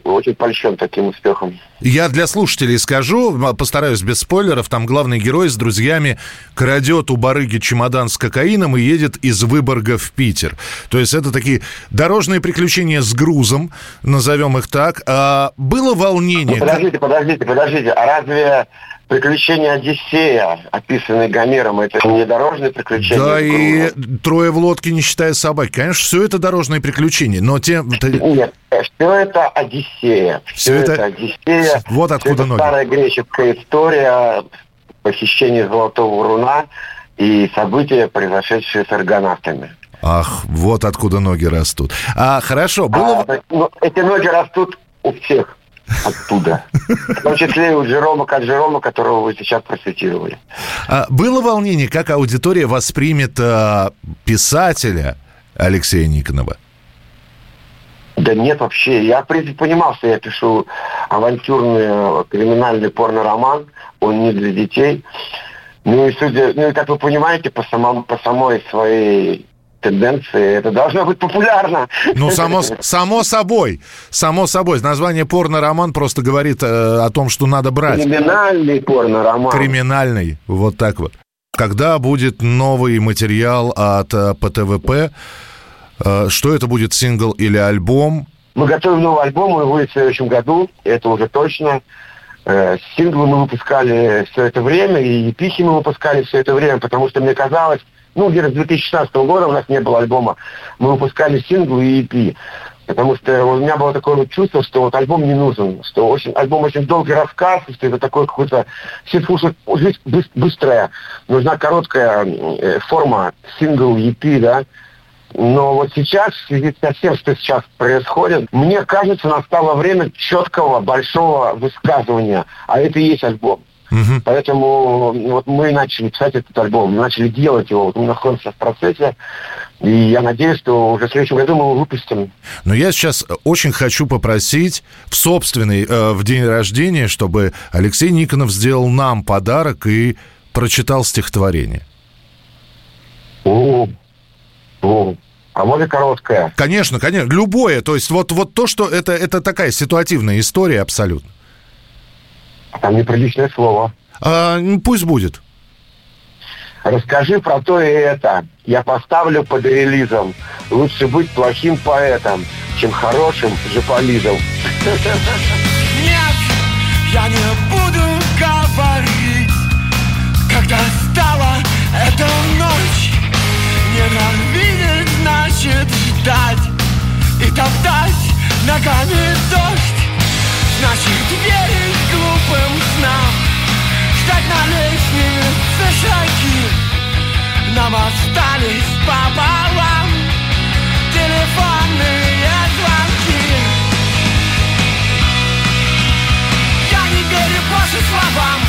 очень польщен таким успехом. Я для слушателей скажу, постараюсь без спойлеров, там главный герой с друзьями крадет у барыги чемодан с кокаином и едет из Выборга в Питер. То есть это такие дорожные приключения с грузом, назовем их так. А было Ну, волнение? подождите, подождите, подождите. А разве приключения Одиссея, описанные Гомером, это не дорожные приключения? Да, и трое в лодке, не считая собаки. Конечно, все это дорожные приключения, но те... Нет, все это Одиссея. Все, Всё это- это... Одиссея. Вот откуда это ноги. старая греческая история похищения Золотого Руна и события, произошедшие с аргонавтами. Ах, вот откуда ноги растут. А, хорошо, было... А, ну, эти ноги растут у всех оттуда. В том числе и у Джерома Каджерома, которого вы сейчас процитировали. А было волнение, как аудитория воспримет а, писателя Алексея Никонова? Да нет, вообще. Я, в принципе, понимал, что я пишу авантюрный э, криминальный порно-роман. Он не для детей. Ну и судя, ну и как вы понимаете, по, самому, по самой своей тенденции, это должно быть популярно. Ну, само, само собой, само собой. Название порно-роман просто говорит э, о том, что надо брать. Криминальный порно-роман. Криминальный, вот так вот. Когда будет новый материал от э, ПТВП? Э, Что это будет, сингл или альбом? Мы готовим новый альбом, он выйдет в следующем году, это уже точно. Э, Синглы мы выпускали все это время, и пихи мы выпускали все это время, потому что мне казалось, ну, где-то с 2016 года у нас не было альбома, мы выпускали синглы и EP. Потому что у меня было такое вот чувство, что вот альбом не нужен, что очень, альбом очень долгий рассказ, что это такой какой-то... Все слушают, жизнь быс- быстрая, нужна короткая э, форма, сингл, EP, да, но вот сейчас, в связи со всем, что сейчас происходит, мне кажется, настало время четкого, большого высказывания. А это и есть альбом. Поэтому ну, вот мы начали писать этот альбом, мы начали делать его. Вот мы находимся в процессе. И я надеюсь, что уже в следующем году мы его выпустим. Но я сейчас очень хочу попросить в собственный, э, в день рождения, чтобы Алексей Никонов сделал нам подарок и прочитал стихотворение. О, о. А может короткое? Конечно, конечно, любое. То есть вот, вот то, что это, это такая ситуативная история абсолютно. Там неприличное слово. А, ну, пусть будет. Расскажи про то и это. Я поставлю под релизом. Лучше быть плохим поэтом, чем хорошим жополизом. Нет, я не буду говорить, когда стала эта ночь. Ненавидеть значит ждать и топтать ногами дождь. Значит верить ждать на лестнице шаги. Нам остались пополам телефонные звонки. Я не верю больше словам,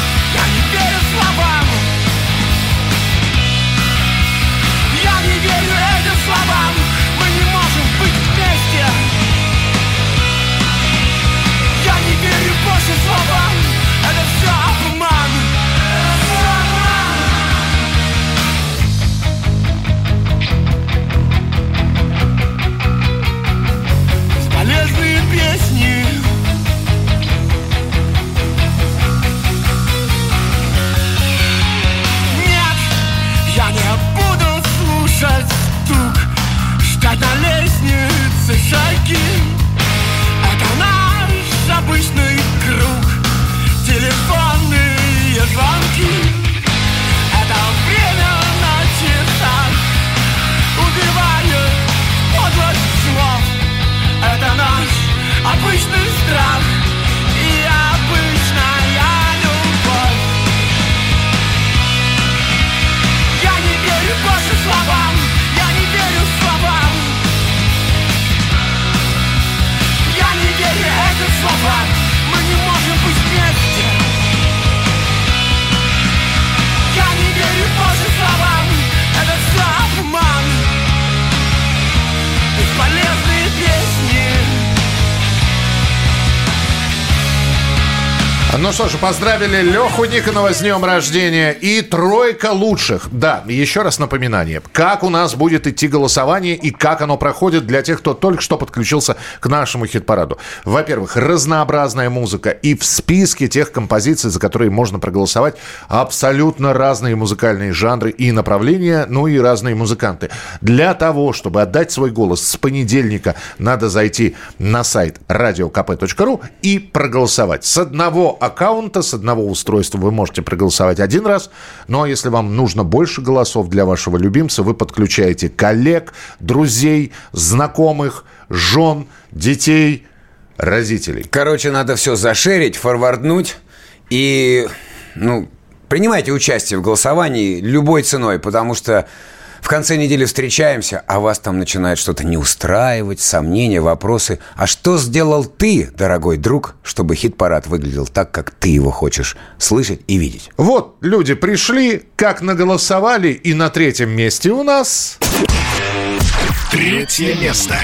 что ж, поздравили Леху Никонова с днем рождения и тройка лучших. Да, еще раз напоминание, как у нас будет идти голосование и как оно проходит для тех, кто только что подключился к нашему хит-параду. Во-первых, разнообразная музыка и в списке тех композиций, за которые можно проголосовать, абсолютно разные музыкальные жанры и направления, ну и разные музыканты. Для того, чтобы отдать свой голос с понедельника, надо зайти на сайт radiokp.ru и проголосовать. С одного аккаунта, с одного устройства вы можете проголосовать один раз. Ну а если вам нужно больше голосов для вашего любимца, вы подключаете коллег, друзей, знакомых, жен, детей, родителей. Короче, надо все зашерить, форварднуть и, ну, принимайте участие в голосовании любой ценой, потому что в конце недели встречаемся, а вас там начинает что-то не устраивать, сомнения, вопросы. А что сделал ты, дорогой друг, чтобы хит-парад выглядел так, как ты его хочешь слышать и видеть? Вот люди пришли, как наголосовали, и на третьем месте у нас... Третье место.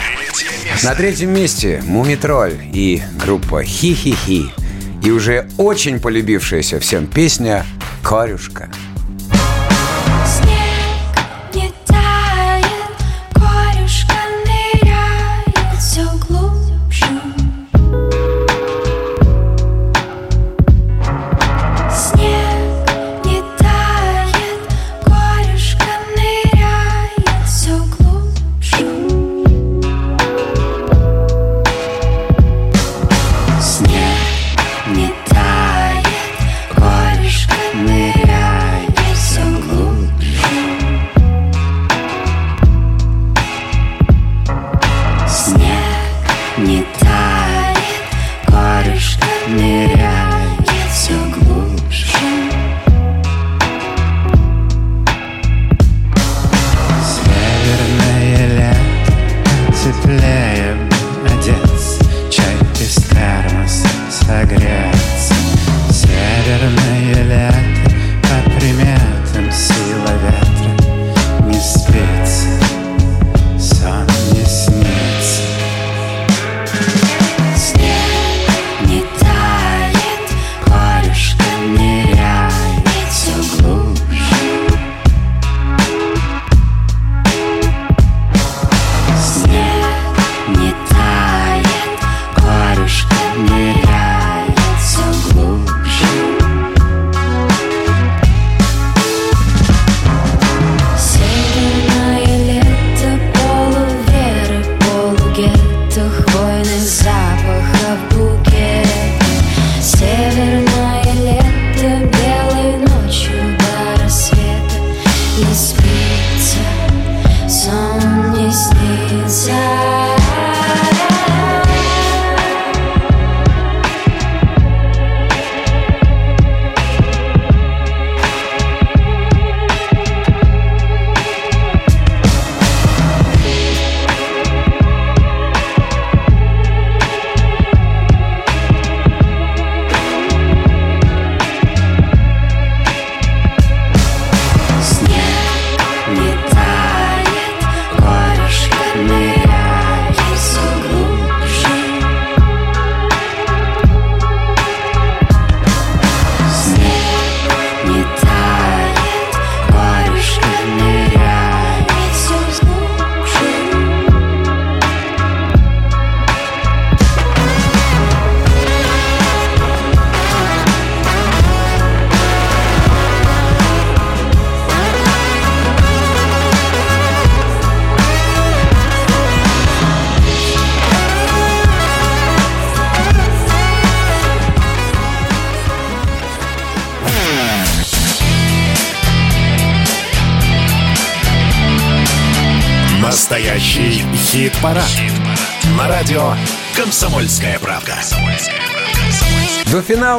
На третьем месте Мумитроль и группа Хи-Хи-Хи. И уже очень полюбившаяся всем песня «Корюшка».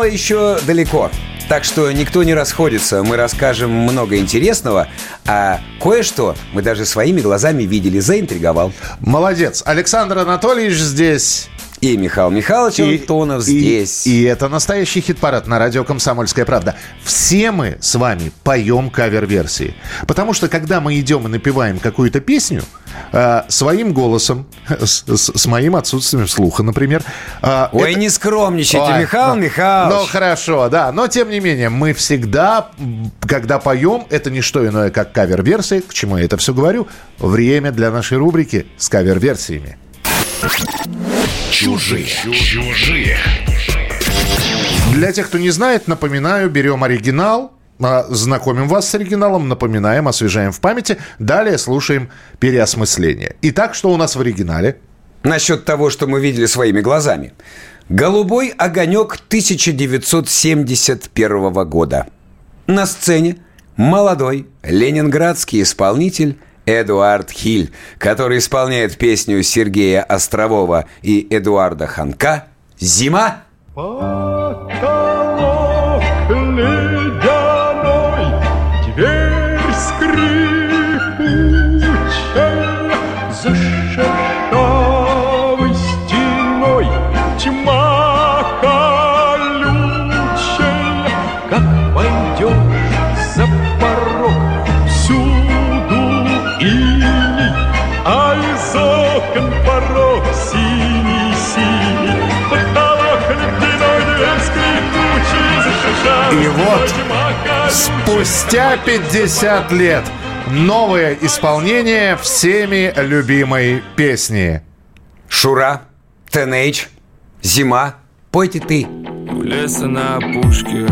Еще далеко. Так что никто не расходится. Мы расскажем много интересного, а кое-что мы даже своими глазами видели. Заинтриговал. Молодец. Александр Анатольевич здесь. И Михаил Михайлович Антонов здесь. И, и это настоящий хит-парад на радио «Комсомольская правда». Все мы с вами поем кавер-версии. Потому что, когда мы идем и напеваем какую-то песню, э, своим голосом, с, с- с моим отсутствием слуха, например... э, Ой, не скромничайте, Михаил ну, Михайлович. Ну, хорошо, да. Но, тем не менее, мы всегда, когда поем, это не что иное, как кавер-версии. К чему я это все говорю? Время для нашей рубрики с кавер-версиями. Чужие. Чужие. Для тех, кто не знает, напоминаю, берем оригинал, а, знакомим вас с оригиналом, напоминаем, освежаем в памяти. Далее слушаем переосмысление. Итак, что у нас в оригинале? Насчет того, что мы видели своими глазами. «Голубой огонек» 1971 года. На сцене молодой ленинградский исполнитель Эдуард Хиль, который исполняет песню Сергея Острового и Эдуарда Ханка «Зима». ледяной, И вот спустя 50 лет новое исполнение всеми любимой песни. Шура, Тенейдж, Зима, пойте ты. У леса на опушке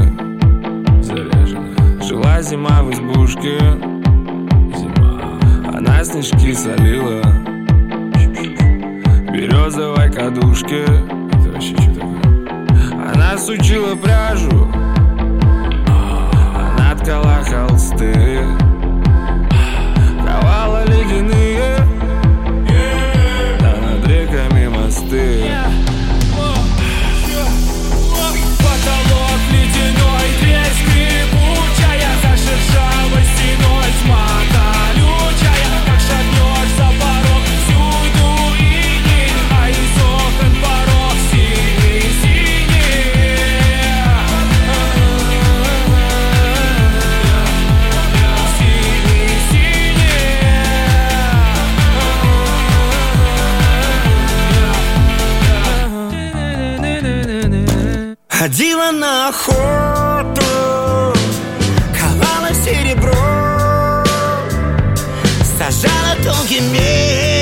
заряжена Жила зима в избушке Зима Она снежки солила Березовой кадушке Это вообще что такое? Она сучила пряжу ткала холсты Ковала ледяные Ходила на охоту, ковала серебро, сажала тонкий месяц,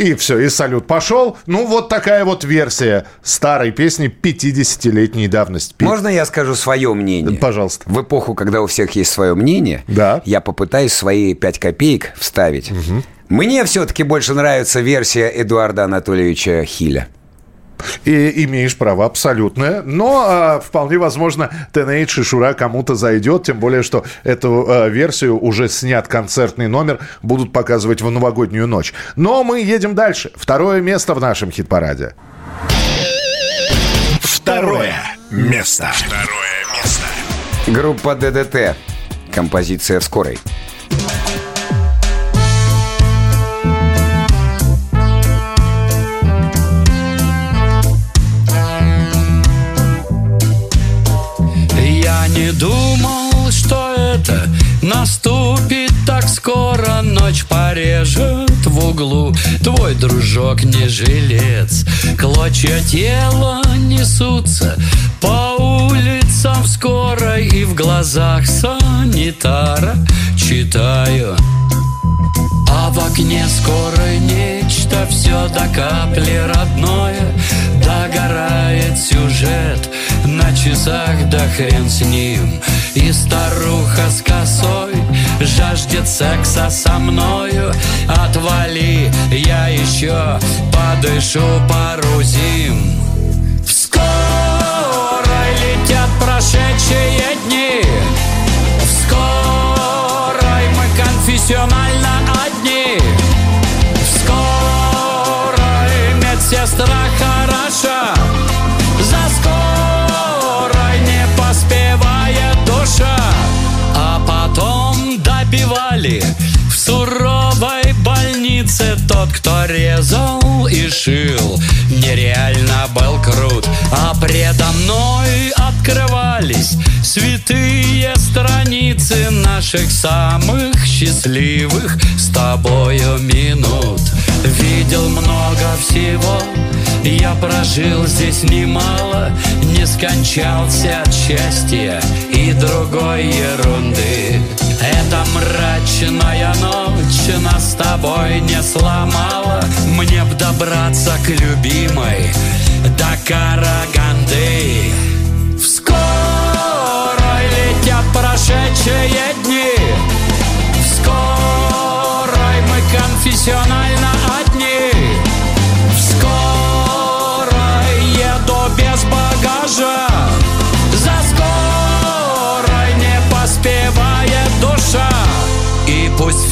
И все, и салют пошел. Ну, вот такая вот версия старой песни 50-летней давности. Можно я скажу свое мнение? Пожалуйста. В эпоху, когда у всех есть свое мнение, Да. я попытаюсь свои 5 копеек вставить. Мне все-таки больше нравится версия Эдуарда Анатольевича Хиля. И имеешь право абсолютное. Но а, вполне возможно, Teenage и Шура кому-то зайдет. Тем более, что эту а, версию уже снят концертный номер. Будут показывать в новогоднюю ночь. Но мы едем дальше. Второе место в нашем хит-параде. Второе место. Второе место. Группа ДДТ. Композиция в скорой. Не думал, что это наступит так скоро. Ночь порежет в углу. Твой дружок не жилец. Клочья тела несутся по улицам скоро. И в глазах санитара читаю как не скоро нечто Все до капли родное. Догорает сюжет на часах, да хрен с ним. И старуха с косой жаждет секса со мною. Отвали, я еще подышу пару зим Скоро летят прошедшие дни. В скорой мы конфессионально медсестра хороша. За скорой не поспевает душа А потом добивали в суровой больнице Тот, кто резал и шил. Нереально был крут А предо мной открывались Святые страницы Наших самых счастливых С тобою минут Видел много всего Я прожил здесь немало Не скончался от счастья И другой ерунды. Эта мрачная ночь нас с тобой не сломала Мне б добраться к любимой до Караганды. В скорой летят прошедшие дни В скорой мы конфессионально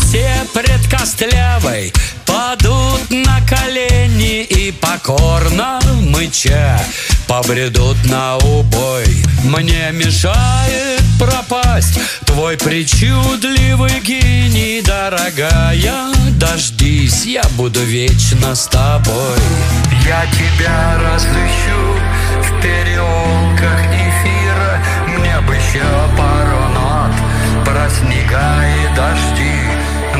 все пред костлявой Падут на колени и покорно мыча Побредут на убой. Мне мешает пропасть Твой причудливый гений, дорогая Дождись, я буду вечно с тобой. Я тебя разыщу в переулках эфира. Мне бы еще пару нот про снега и дожди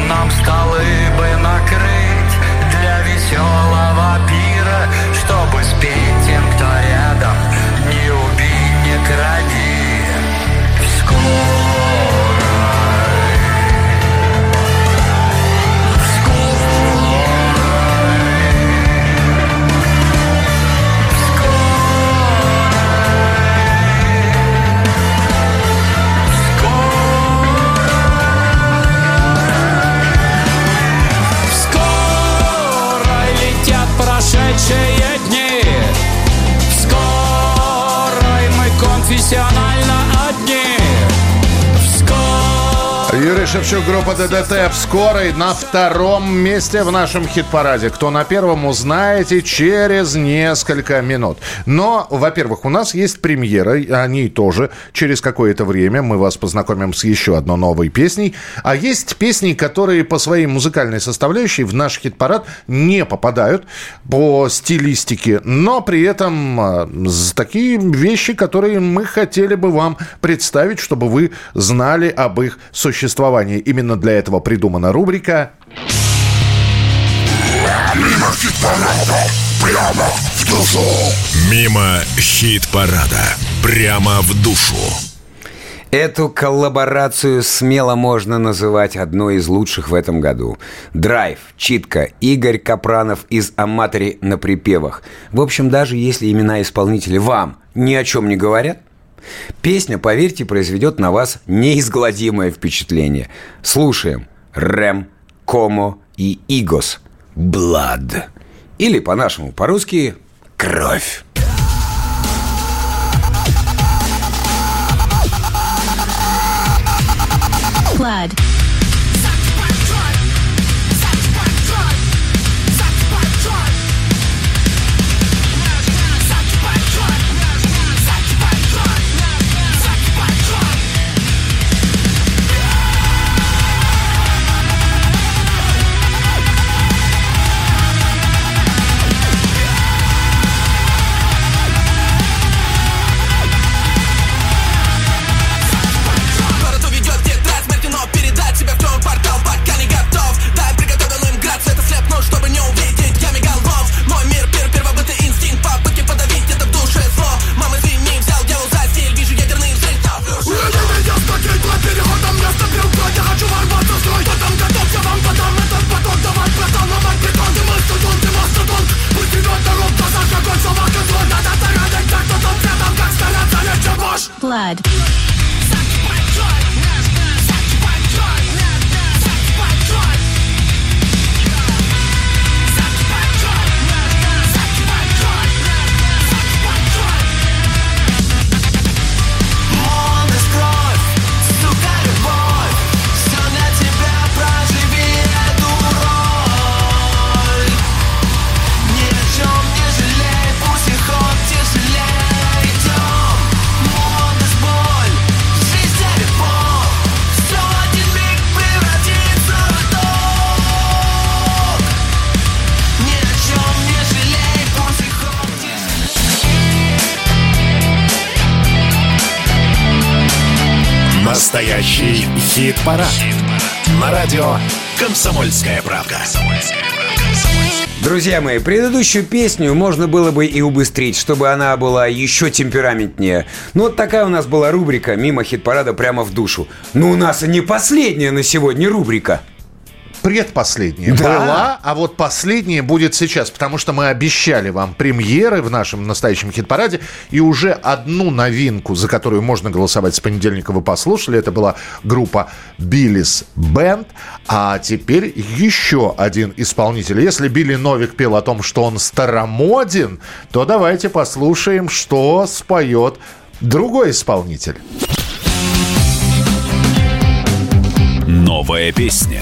Нам столы бы накрыть для веселого пира Чтобы спеть тем, кто рядом Не убей, не кради прошедшие Юрий Шевчук, группа ДДТ в скорой на втором месте в нашем хит-параде. Кто на первом, узнаете через несколько минут. Но, во-первых, у нас есть премьера, о ней тоже через какое-то время. Мы вас познакомим с еще одной новой песней. А есть песни, которые по своей музыкальной составляющей в наш хит-парад не попадают по стилистике, но при этом а, такие вещи, которые мы хотели бы вам представить, чтобы вы знали об их существовании. Именно для этого придумана рубрика Мимо хит-парада, прямо в душу. Мимо хит-парада. Прямо в душу. Эту коллаборацию смело можно называть одной из лучших в этом году. Драйв, Читка, Игорь Капранов из «Аматори» на припевах. В общем, даже если имена исполнителей вам ни о чем не говорят, песня, поверьте, произведет на вас неизгладимое впечатление. Слушаем Рэм, Комо и Игос. Blood. Или по-нашему, по-русски, кровь. Blood. Друзья мои, предыдущую песню можно было бы и убыстрить, чтобы она была еще темпераментнее. Ну вот такая у нас была рубрика «Мимо хит-парада прямо в душу». Ну у нас и не последняя на сегодня рубрика. Предпоследняя Да. была, а вот последняя будет сейчас, потому что мы обещали вам премьеры в нашем настоящем хит-параде, и уже одну новинку, за которую можно голосовать с понедельника, вы послушали. Это была группа Биллис Бенд, а теперь еще один исполнитель. Если Билли Новик пел о том, что он старомоден, то давайте послушаем, что споет другой исполнитель. Новая песня.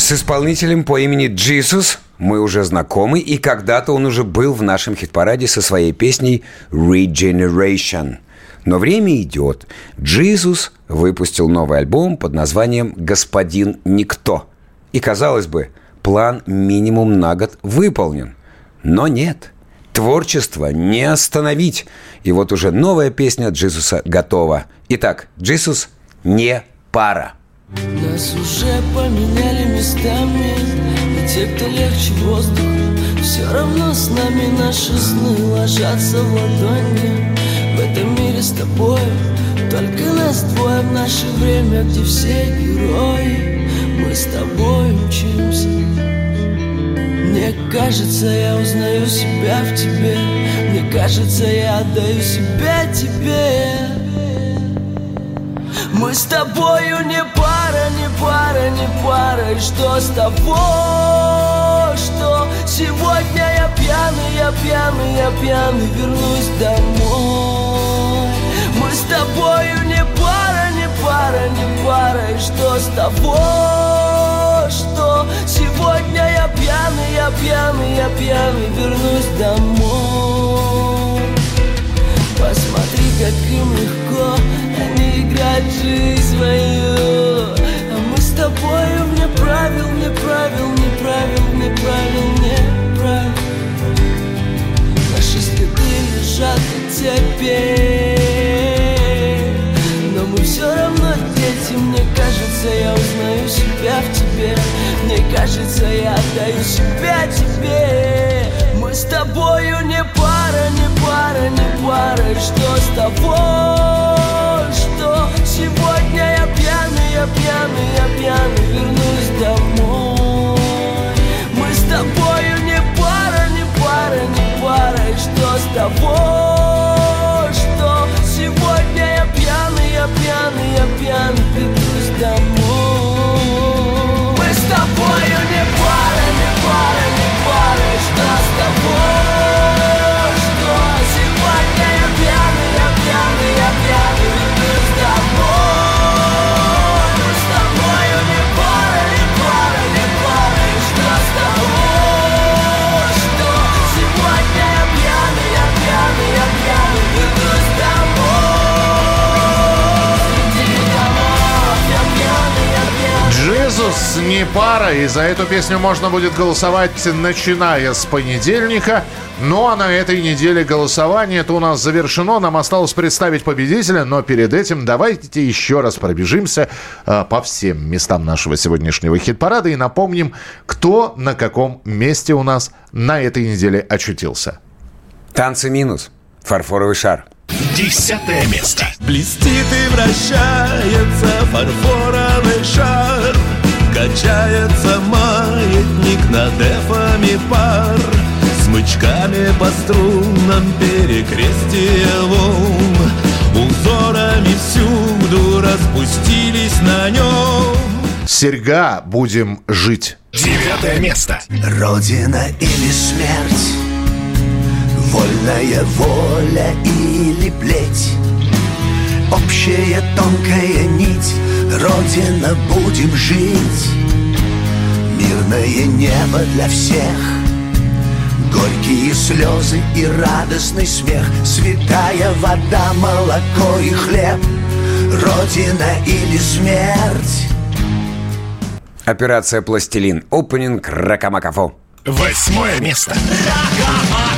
С исполнителем по имени Джисус мы уже знакомы, и когда-то он уже был в нашем хит-параде со своей песней «Regeneration». Но время идет. Джисус выпустил новый альбом под названием «Господин Никто». И, казалось бы, план минимум на год выполнен. Но нет. Творчество не остановить. И вот уже новая песня Джисуса готова. Итак, Джисус не пара. Нас уже поменяли местами И те, кто легче воздух Все равно с нами наши сны ложатся в ладони. В этом мире с тобой Только нас двое в наше время Где все герои. Мы с тобой учимся. Мне кажется, я узнаю себя в тебе. Мне кажется, я отдаю себя тебе мы с тобою не пара, не пара, не пара. И что с того, что? Сегодня я пьяный, я пьяный, я пьяный. Вернусь домой. Мы с тобою не пара, не пара, не пара. И что с того, что? Сегодня я пьяный, я пьяный, я пьяный. Вернусь домой. Посмотри, как им легко Играют жизнь свою А мы с тобою мне правил, мне правил, не правил, не правил, не правил. Наши следы лежат теперь Но мы все равно дети Мне кажется, я узнаю себя в тебе. Мне кажется, я отдаю себя тебе. Мы с тобою не пара, не пара, не пара. Что с что сегодня я пьяный, я пьяный, я пьяный Вернусь домой. Мы с тобою не пара, не пара, не пара И что с того, Джизус не пара, и за эту песню можно будет голосовать, начиная с понедельника. Ну а на этой неделе голосование это у нас завершено. Нам осталось представить победителя, но перед этим давайте еще раз пробежимся э, по всем местам нашего сегодняшнего хит-парада и напомним, кто на каком месте у нас на этой неделе очутился. Танцы минус. Фарфоровый шар. Десятое место. Блестит и вращается фарфоровый шар Качается маятник над эфами пар. Смычками по струнам перекрестие волн Узорами всюду распустились на нем. Серьга будем жить. Девятое место. Родина или смерть? Вольная воля или плеть? Общая тонкая нить Родина, будем жить Мирное небо для всех Горькие слезы и радостный смех Святая вода, молоко и хлеб Родина или смерть Операция «Пластилин». Опенинг Ракамакафо. Восьмое место. Ору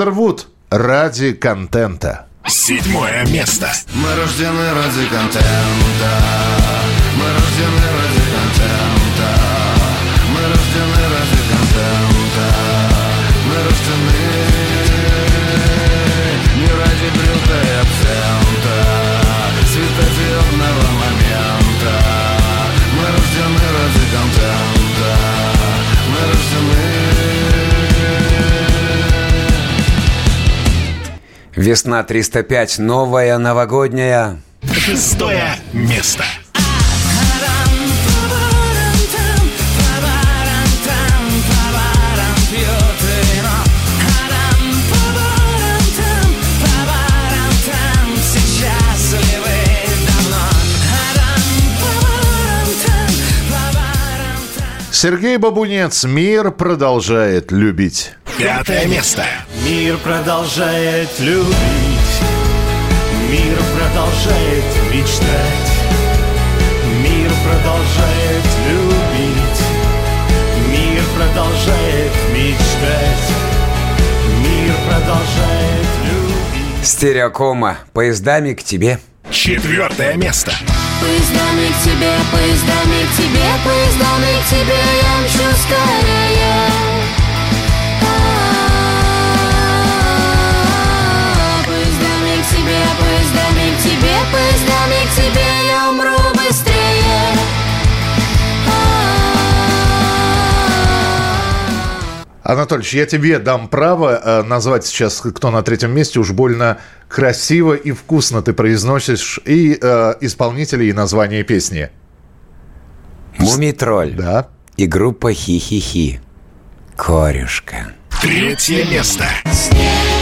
Андервуд ради контента. Седьмое место. Мы рождены ради контента. Мы рождены ради Весна 305, новая новогодняя. Шестое место. Сергей Бабунец «Мир продолжает любить». Пятое место. Мир продолжает любить, мир продолжает мечтать, мир продолжает любить, мир продолжает мечтать, мир продолжает любить. Стереокома. Поездами к тебе. Четвертое место. Поездами к тебе, поездами к тебе, поездами к тебе я мчу скорее. Тебе, поездами к тебе я умру быстрее. Анатольевич, я тебе дам право э, назвать сейчас, кто на третьем месте. Уж больно красиво и вкусно ты произносишь и э, исполнителей, и название песни. Мумитроль. Да. И группа Хи-Хи-Хи. Корюшка. Третье место. Не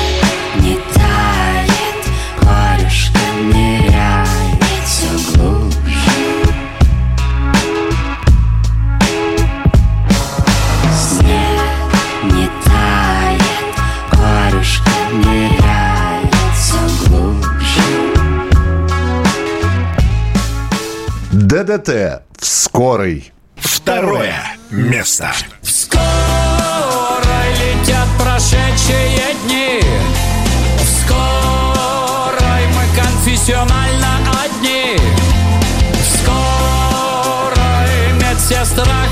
ДДТ в скорой. Второе место. Скоро летят прошедшие дни В скорой мы конфессионально одни В скорой медсестра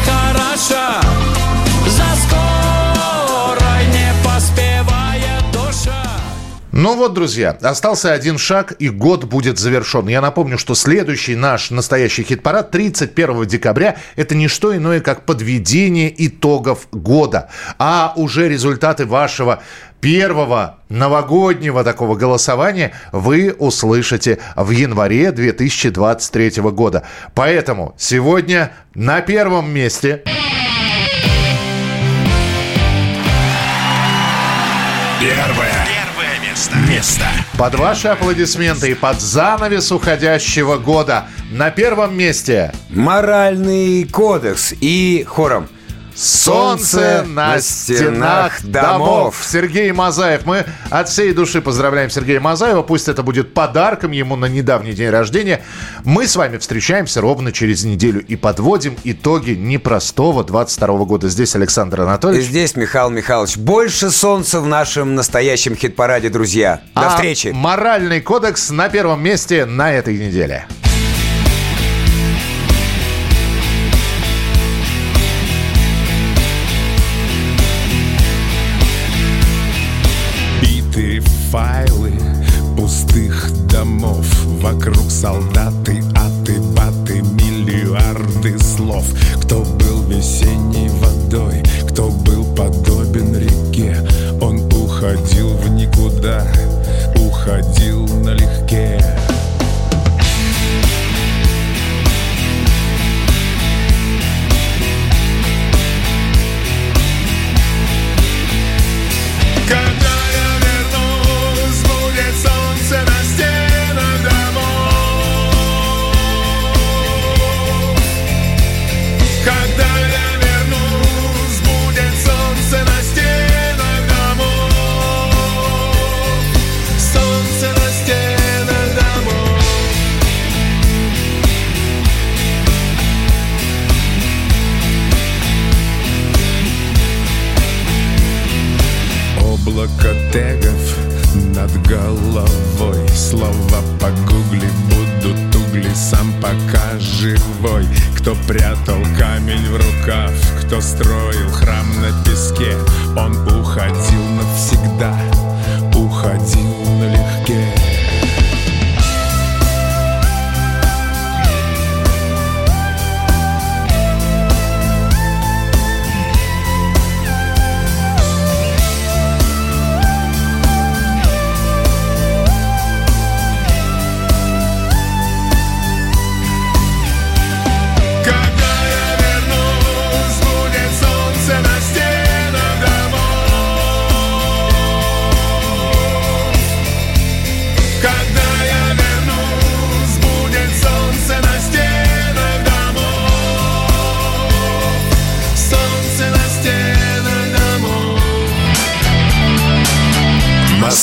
Ну вот, друзья, остался один шаг, и год будет завершен. Я напомню, что следующий наш настоящий хит-парад 31 декабря – это не что иное, как подведение итогов года. А уже результаты вашего первого новогоднего такого голосования вы услышите в январе 2023 года. Поэтому сегодня на первом месте Первое. Место. Место. Под ваши аплодисменты и под занавес уходящего года на первом месте Моральный кодекс и хором. Солнце на стенах домов. Сергей Мазаев. Мы от всей души поздравляем Сергея Мазаева. Пусть это будет подарком ему на недавний день рождения. Мы с вами встречаемся ровно через неделю и подводим итоги непростого 22 года. Здесь Александр И Анатольевич. здесь Михаил Михайлович. Больше солнца в нашем настоящем хит-параде, друзья. До А встречи. Моральный кодекс на первом месте на этой неделе. Файлы пустых домов. Вокруг солдаты, аты, баты, миллиарды слов. Кто был весенней водой, кто был подобен реке. Он уходил в никуда, уходил налегке тегов над головой. Слова погугли, будут угли, сам пока живой. Кто прятал камень в рукав, кто строил храм на песке Он уходил навсегда, уходил налегке.